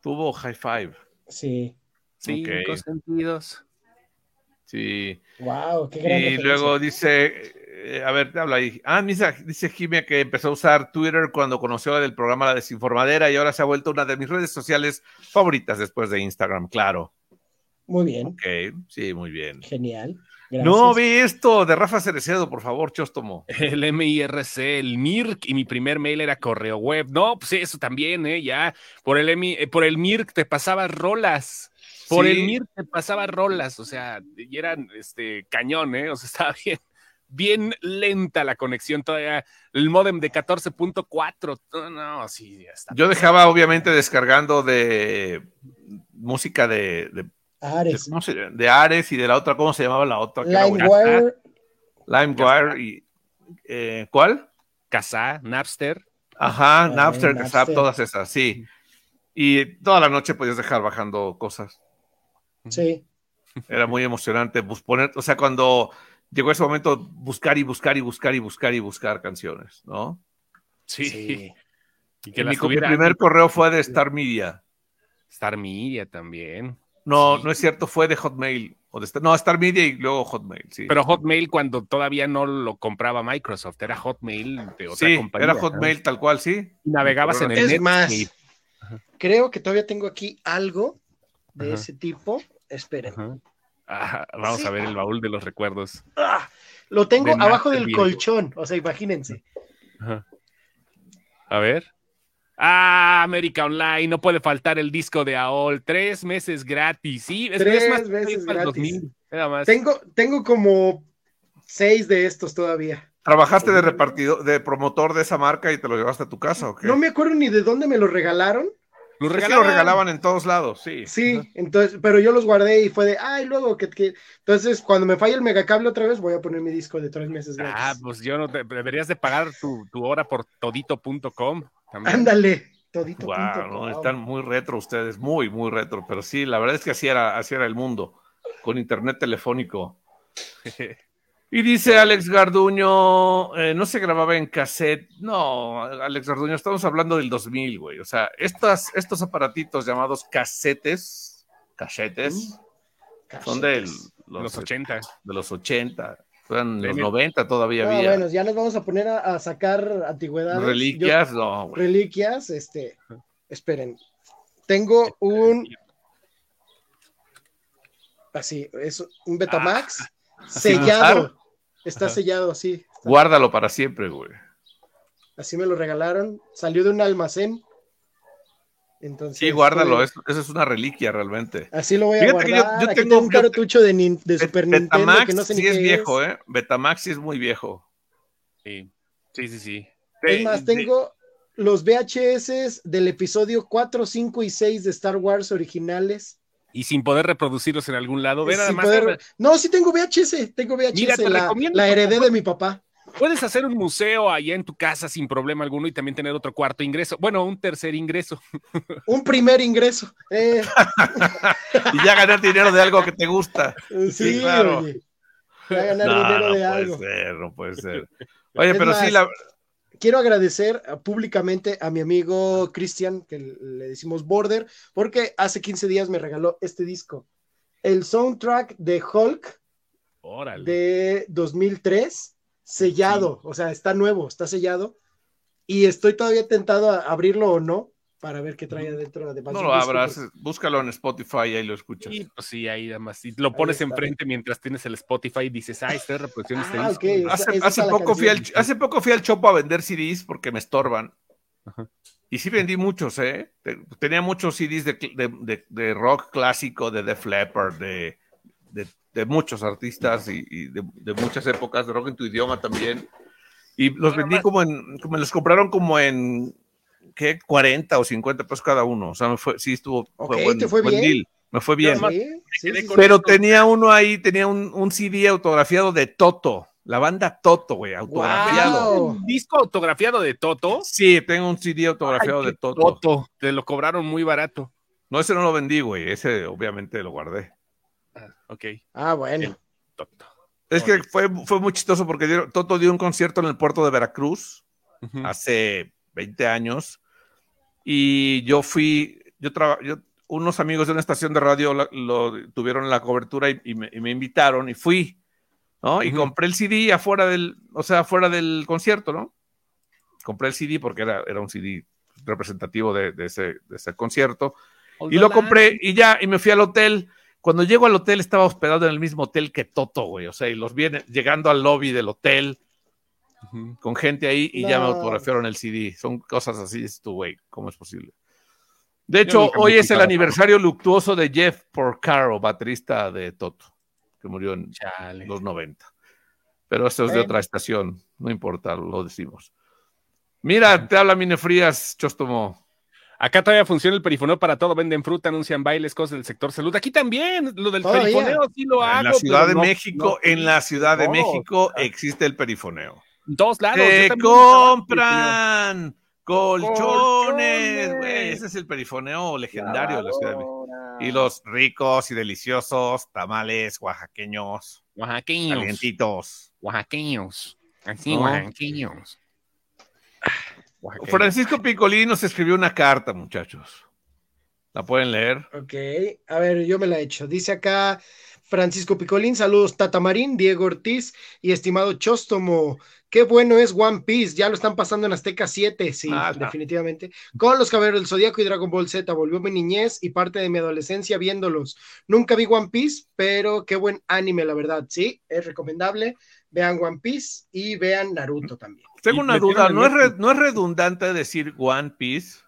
tuvo Hi-Fi. Sí. cinco Ok. sentidos. Sí. Wow, qué gran Y referencia. luego dice, eh, a ver, te habla ahí. Ah, dice, dice Jimmy que empezó a usar Twitter cuando conoció el programa La Desinformadera y ahora se ha vuelto una de mis redes sociales favoritas después de Instagram, claro. Muy bien, Ok, sí, muy bien. genial. Gracias. No, vi esto de Rafa Cerecedo, por favor, Chóstomo. El MIRC, el MIRC, y mi primer mail era correo web. No, pues eso también, ¿eh? Ya, por el, MI eh, por el MIRC te pasaba rolas. Por Sí. el MIRC te pasaba rolas, o sea, y eran este cañón, ¿eh? O sea, estaba bien, bien lenta la conexión todavía. El modem de 14.4, no, no, sí, ya está. Yo dejaba, obviamente, descargando de música de- Ares. de Ares y de la otra, ¿cómo se llamaba la otra? LimeWire. LimeWire y. eh, ¿Cuál? Casa, Napster. Ajá, Ah, Napster. Kazaa, todas esas, sí. Y toda la noche podías dejar bajando cosas. Sí. Era muy emocionante poner, o sea, cuando llegó ese momento, buscar y buscar y buscar y buscar y buscar canciones, ¿no? Sí. Sí. Y que Y mi, primer correo fue de Star Media. Star Media también. No, Sí. no es cierto, fue de Hotmail. O de Star- no, Star Media y luego Hotmail, sí. Pero Hotmail cuando todavía no lo compraba Microsoft, era Hotmail de otra sí, compañía. era ¿no? Hotmail tal cual, sí. Y Navegabas en el Es más, creo que todavía tengo aquí algo de Ajá. ese tipo. Esperen. Ah, vamos Sí. a ver el baúl de los recuerdos. Ah, lo tengo De abajo del colchón. O sea, imagínense. Ajá. A ver. Ah, América Online, no puede faltar el disco de AOL. Tres meses gratis. Sí, es, Tres es más, el gratis. 2000, nada más. Tengo, tengo como seis de estos todavía. ¿Trabajaste de repartidor, de promotor de esa marca y te lo llevaste a tu casa o qué? No me acuerdo ni de dónde me los regalaron. Lo Es que regalaban. lo regalaban en todos lados, sí. Sí, entonces, pero yo los guardé y fue de, ay, luego que, que- Entonces, cuando me falla el megacable otra vez, voy a poner mi disco de tres meses gratis. Ah, pues yo no te, deberías de pagar tu, tu hora por todito.com. Ándale, todito. Guau, punto no, com. están muy retro ustedes, muy, muy retro. Pero sí, la verdad es que así era, así era el mundo, con internet telefónico. Y dice Alex Garduño, eh, no se grababa en cassette. No, Alex Garduño, estamos hablando del 2000, güey. O sea, estas, estos aparatitos llamados casetes, casetes, son del, los, Los 80. de los 80. Eran los Deme- 90 todavía Ah, había. bueno, ya nos vamos a poner a, a sacar antigüedades. Reliquias, no, güey. reliquias, este. Esperen. Tengo un. Así, es un Betamax Ah, sellado. Está sellado así. Está- Guárdalo para siempre, güey. Así me lo regalaron. Salió de un almacén. Entonces, Sí, guárdalo, fue- eso, eso es una reliquia realmente. Así lo voy a Fíjate que yo- guardar. yo Aquí tengo- tengo un yo- cartucho de, nin- de Super Bet- Nintendo Betamax que no sé ni sí es qué viejo, ¿eh? Betamax sí es muy viejo. Sí, sí, sí. sí. Es más, de- tengo los VHS del episodio 4, 5 y 6 de Star Wars originales. Y sin poder reproducirlos en algún lado. Ve nada Sin más. poder- No, sí tengo VHS, tengo VHS, Mira, te la, recomiendo la heredé de mi papá. Puedes hacer un museo allá en tu casa sin problema alguno y también tener otro cuarto ingreso. Bueno, un tercer ingreso. Un primer ingreso. Eh, Y ya ganar dinero de algo que te gusta. sí, claro. oye. Voy a ganar No, dinero no de puede algo. ser, no puede ser. Oye, Es pero sí, la, Quiero agradecer uh, públicamente a mi amigo Cristian, que le decimos Border, porque hace 15 días me regaló este disco. El soundtrack de Hulk Órale. de 2003, sellado, o sea, está nuevo, está sellado. Y estoy todavía tentado a abrirlo o no, para ver qué trae adentro. Además no lo abras, pues. búscalo en Spotify y ahí lo escuchas. Sí, pues sí, ahí nada más. Y lo pones está. enfrente mientras tienes el Spotify y dices, ah, esta es reproducción de este Ah, disco. ok. Esa- Hace, esa poco fui al, canción. hace poco fui al Chopo a vender CDs porque me estorban. Ajá. Y sí vendí muchos, ¿eh? Te- Tenía muchos CDs de, de- de- de rock clásico, de Def Leppard, de, de- de muchos artistas y, y de, de muchas épocas, de rock en tu idioma también. Y los vendí como en, como los compraron como en, ¿qué? 40 o 50 pesos cada uno. O sea, me fue, sí estuvo, Ok, buen, ¿te fue buen bien? deal. Me fue bien. Sí, sí. Pero tenía uno ahí, tenía un, un CD autografiado de Toto, la banda Toto, güey, autografiado. Wow. Un disco autografiado de Toto. Sí, tengo un CD autografiado Ay, de Toto. Toto. Te lo cobraron muy barato. No, ese no lo vendí, güey, ese obviamente lo guardé. Ah, ok. Ah, bueno. Toto. Es que fue, fue muy chistoso porque Toto dio un concierto en el puerto de Veracruz hace 20 años y yo fui, yo traba- yo- unos amigos de una estación de radio la- lo, tuvieron la cobertura y, y me, y me invitaron y fui, ¿no? Y compré el CD afuera del, o sea, afuera del concierto, ¿no? Compré el CD porque era, era un CD representativo de, de ese, de ese concierto y lo compré y ya, y me fui al hotel. Cuando llego al hotel estaba hospedado en el mismo hotel que Toto, güey. O sea, y los viene llegando al lobby del hotel Con gente ahí y ya me autografiaron el CD. Son cosas así, es tu güey, ¿cómo es posible? De hecho, hoy es el aniversario luctuoso de Jeff Porcaro, baterista de Toto, que murió en Chale. los 90. Pero eso es de otra estación, no importa, lo decimos. Mira, te habla Mine Frías, Chostomo. Acá todavía funciona el perifoneo para todo, venden fruta, anuncian bailes, cosas del sector salud. Aquí también, lo del Todavía. perifoneo sí lo hago. En la Ciudad de no- México, no- en la Ciudad de no, México existe el perifoneo. En todos lados. yo ¡Te también estaba- compran colchones! Colchones. güey, ese es el perifoneo legendario de la Ciudad de México. Y los ricos y deliciosos tamales oaxaqueños, Oaxaqueños. calientitos. Oaxaqueños. Así, No. oaxaqueños. Oaxaqueños. Francisco Picolín nos escribió una carta, muchachos. ¿La pueden leer? Ok, a ver, yo me la he hecho. Dice acá Francisco Picolín, saludos Tata Marín, Diego Ortiz y estimado Chóstomo. Qué bueno es One Piece, ya lo están pasando en Azteca 7, sí, Ah, no. definitivamente. Con los Caballeros del Zodíaco y Dragon Ball Z, volvió mi niñez y parte de mi adolescencia viéndolos. Nunca vi One Piece, pero qué buen anime, la verdad, sí, es recomendable. Vean One Piece y vean Naruto también. Tengo una duda, ¿no es, re- Netflix. ¿no es redundante decir One Piece?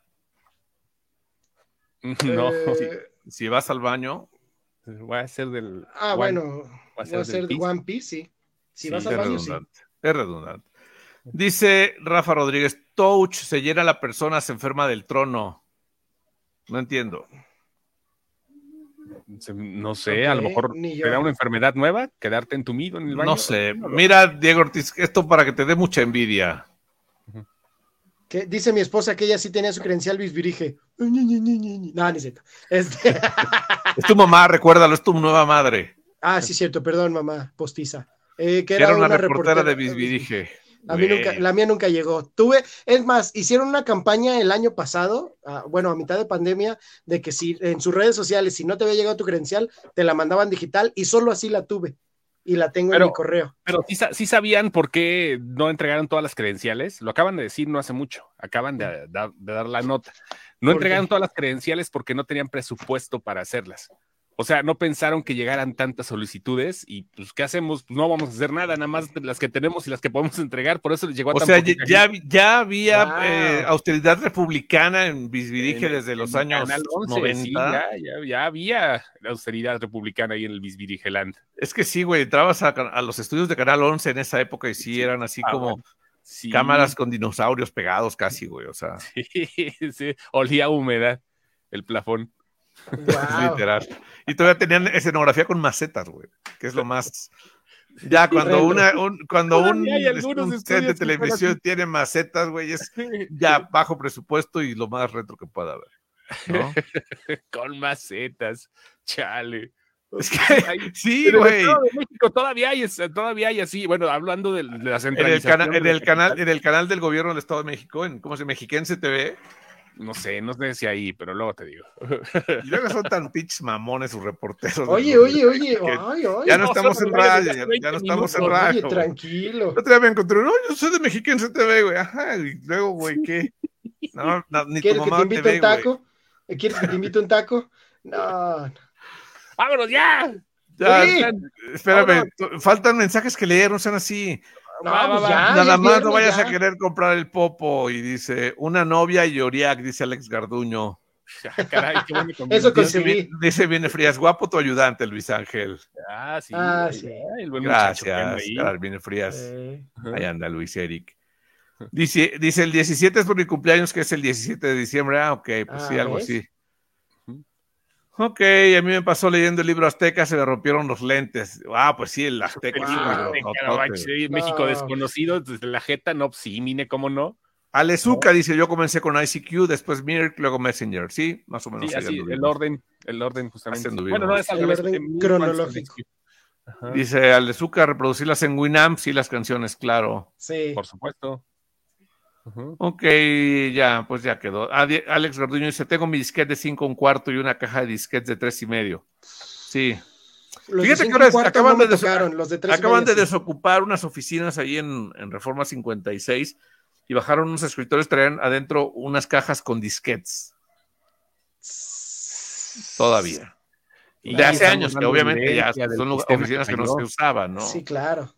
No, Eh, Si vas al baño, voy a ser del. ah, One- bueno, va a va ser a del ser de Piece. One Piece, sí. Si sí, vas es al baño, sí. redundante. Es redundante. Dice Rafa Rodríguez, Touch se llena la persona, se enferma del trono. No entiendo. No sé, a lo mejor te da una enfermedad nueva, quedarte entumido en el baño. No sé. Mira, Diego Ortiz, esto para que te dé mucha envidia. Que dice mi esposa que ella sí tenía su credencial bisbirige. No, es cierto. Este- Es tu mamá, recuérdalo, es tu nueva madre. Ah, sí, cierto, perdón, mamá, postiza. Eh, que era, era una, una, reportera de reportera- Bisbirige. A mí nunca, la mía nunca llegó. Tuve, es más, hicieron una campaña el año pasado, ah, bueno, a mitad de pandemia, de que si en sus redes sociales, si no te había llegado tu credencial, te la mandaban digital y solo así la tuve. Y la tengo Pero- en mi correo. Pero sí, sí sabían por qué no entregaron todas las credenciales. Lo acaban de decir no hace mucho. Acaban de, dar- de dar la nota. No ¿Por entregaron qué? todas las credenciales porque no tenían presupuesto para hacerlas. O sea, no pensaron que llegaran tantas solicitudes y pues, ¿qué hacemos? Pues no vamos a hacer nada, nada más las que tenemos y las que podemos entregar, por eso les llegó a O tan sea, ya, ya había eh, austeridad republicana en Bisbirige En- desde los en años Canal 11, 90. sí, ya, ya- ya había la austeridad republicana ahí en el Bisbirigeland. Es que sí, güey, entrabas a, a los estudios de Canal 11 en esa época y sí eran así Ah, como bueno. Sí, cámaras con dinosaurios pegados casi, güey, o sea, Sí, sí, olía a humedad el plafón. Wow. literal. Y todavía tenían escenografía con macetas, güey, que es lo más... Ya cuando una un, cuando un, un set de televisión así. tiene macetas, güey, es ya bajo presupuesto y lo más retro que pueda haber. ¿no? Con macetas, chale. Es que sí, güey. México todavía hay, todavía hay así, bueno, hablando de, de la En el, centralización. cana- en el canal, en el canal del gobierno del Estado de México, en ¿cómo se? Mexiquense TV, No sé, no sé si ahí, pero luego te digo. y luego son tan pinches mamones sus reporteros. Oye, oye, oye, Que ay, ay. Ya no no, estamos en radio, ya, no 20 estamos en radio. Oye, tranquilo. Otro día me encontré, no, yo soy de Mexiquense TV, güey. Ajá, y luego, güey, ¿qué? No, no, ni tu ¿Quieres que mamá te invite un taco? ¿Quieres que te invite un taco? No, no. ¡Vámonos ya! Ya, Sí. espérame, faltan mensajes que leer, no sean así. No, Va, va, pues va. ya, ya Nada más no vayas ya. a querer comprar el popo y dice, una novia y Oriac, dice Alex Garduño. Ah, Caray, qué buena Eso. Dice, viene Frías, guapo tu ayudante, Luis Ángel. Ah, sí. Ah, sí. el buen Gracias, viene Frías. Eh. Ahí anda Luis Eric. Dice, dice el 17 es por mi cumpleaños, que es el 17 de diciembre. Ah, ok, pues sí, Ah, algo ¿ves? así. Ok, a mí me pasó leyendo el libro Azteca, se me rompieron los lentes. Ah, pues sí, el Azteca. El es no México No. desconocido, desde la jeta, no, pues sí, mine, ¿cómo no? Alezuca dice, yo comencé con ICQ, después Mirk, luego Messenger. Sí, más o menos. Sí, así, el orden, el orden justamente. Bueno, no es al El revés, cronológico. Dice Alezuca, reproducirlas en Winamp, sí, las canciones, claro. sí. Por supuesto. Ok, ya, pues ya quedó. Alex Garduño dice, tengo mi disquete de 5 un cuarto y una caja de disquetes de tres y medio. Sí, Los Fíjate de que ahora acaban no de des- tocaron, los de tres y acaban de media, sí. desocupar unas oficinas ahí en, en Reforma 56 y bajaron unos escritores, traían adentro unas cajas con disquetes. Todavía. Y De hace años, que obviamente ya son oficinas que no se usaban, ¿no? Sí, claro.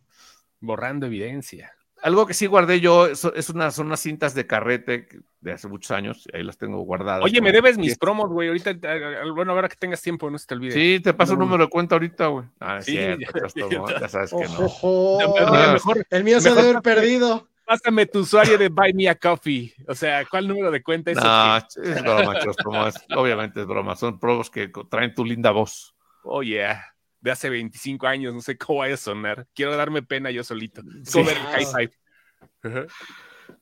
Borrando evidencia. Algo que sí guardé yo es, unas, son unas cintas de carrete de hace muchos años, ahí las tengo guardadas. Oye, me debes mis promos, güey. Ahorita, eh, bueno, ahora que tengas tiempo, no se te olvide. Sí, te paso el No. número de cuenta ahorita, güey. Ah, es Sí, cierto, ya- ya, estuvo, ya sabes que no. Ojojo. Mira, mejor, El mío se mejor- debe haber perdido. pásame tu usuario de Buy Me a Coffee. O sea, ¿cuál número de cuenta es? No, es broma, es- obviamente es broma. Son probos que traen tu linda voz. Oh, yeah. De hace 25 años, no sé cómo vaya a sonar. Quiero darme pena yo solito. Sí. Cover el high five. Ajá.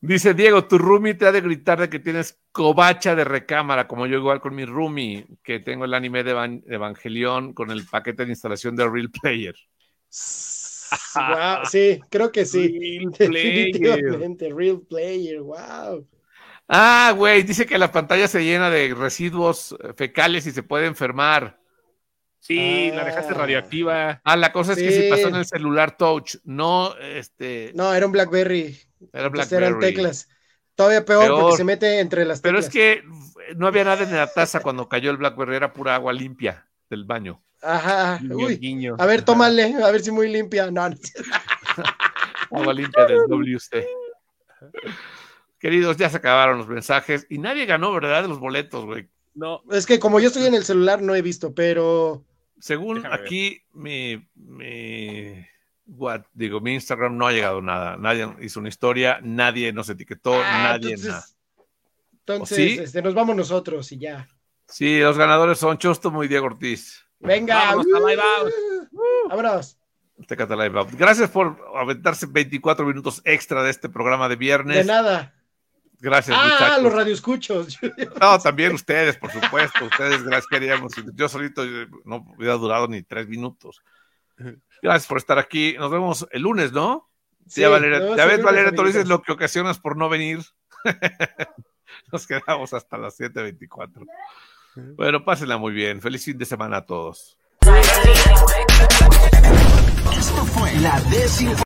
Dice Diego, tu roomie te ha de gritar de que tienes covacha de recámara, como yo igual con mi roomie, que tengo el anime de Evan- Evangelion con el paquete de instalación de Real Player. Wow, sí, creo que sí. Real player. Definitivamente, real player, wow. Ah, güey, dice que la pantalla se llena de residuos fecales y se puede enfermar. Sí, la Ah. dejaste radioactiva. Ah, la cosa es que si Sí. pasó en el celular touch, no, este, No, era un Blackberry. era Entonces eran BlackBerry. teclas. Todavía peor, Peor. porque se mete entre las Pero teclas. es que no había nada en la taza cuando cayó el BlackBerry, era pura agua limpia del baño. Ajá. Guiño, Uy. guiño. A ver, tómale, a ver si muy limpia. No, no. Agua limpia del WC. Queridos, ya se acabaron los mensajes y nadie ganó, ¿verdad? De los boletos, güey. No, Es que como yo estoy en el celular, no he visto, pero. Según Déjame aquí, mi, mi, what, digo, mi Instagram no ha llegado nada. Nadie hizo una historia, nadie nos etiquetó, Ah, nadie entonces, nada. Entonces, ¿Sí? este, nos vamos nosotros y ya. Sí, los ganadores son Chostomo y Diego Ortiz. Venga. Vámonos Out. Uh, Vámonos. Tecate Live Out. Gracias por aventarse 24 minutos extra de este programa de viernes. De nada. Gracias, Ah, muchachos. los radioescuchos. No, también ustedes, por supuesto. Ustedes, gracias, queríamos. Yo solito no hubiera durado ni tres minutos. Gracias por estar aquí. Nos vemos el lunes, ¿no? Sí, ya, Valeria, ya ves, Valeria, tú dices lo que ocasionas por no venir. Nos quedamos hasta las 7.24. Bueno, pásenla muy bien. Feliz fin de semana a todos. Esto fue la desinformación.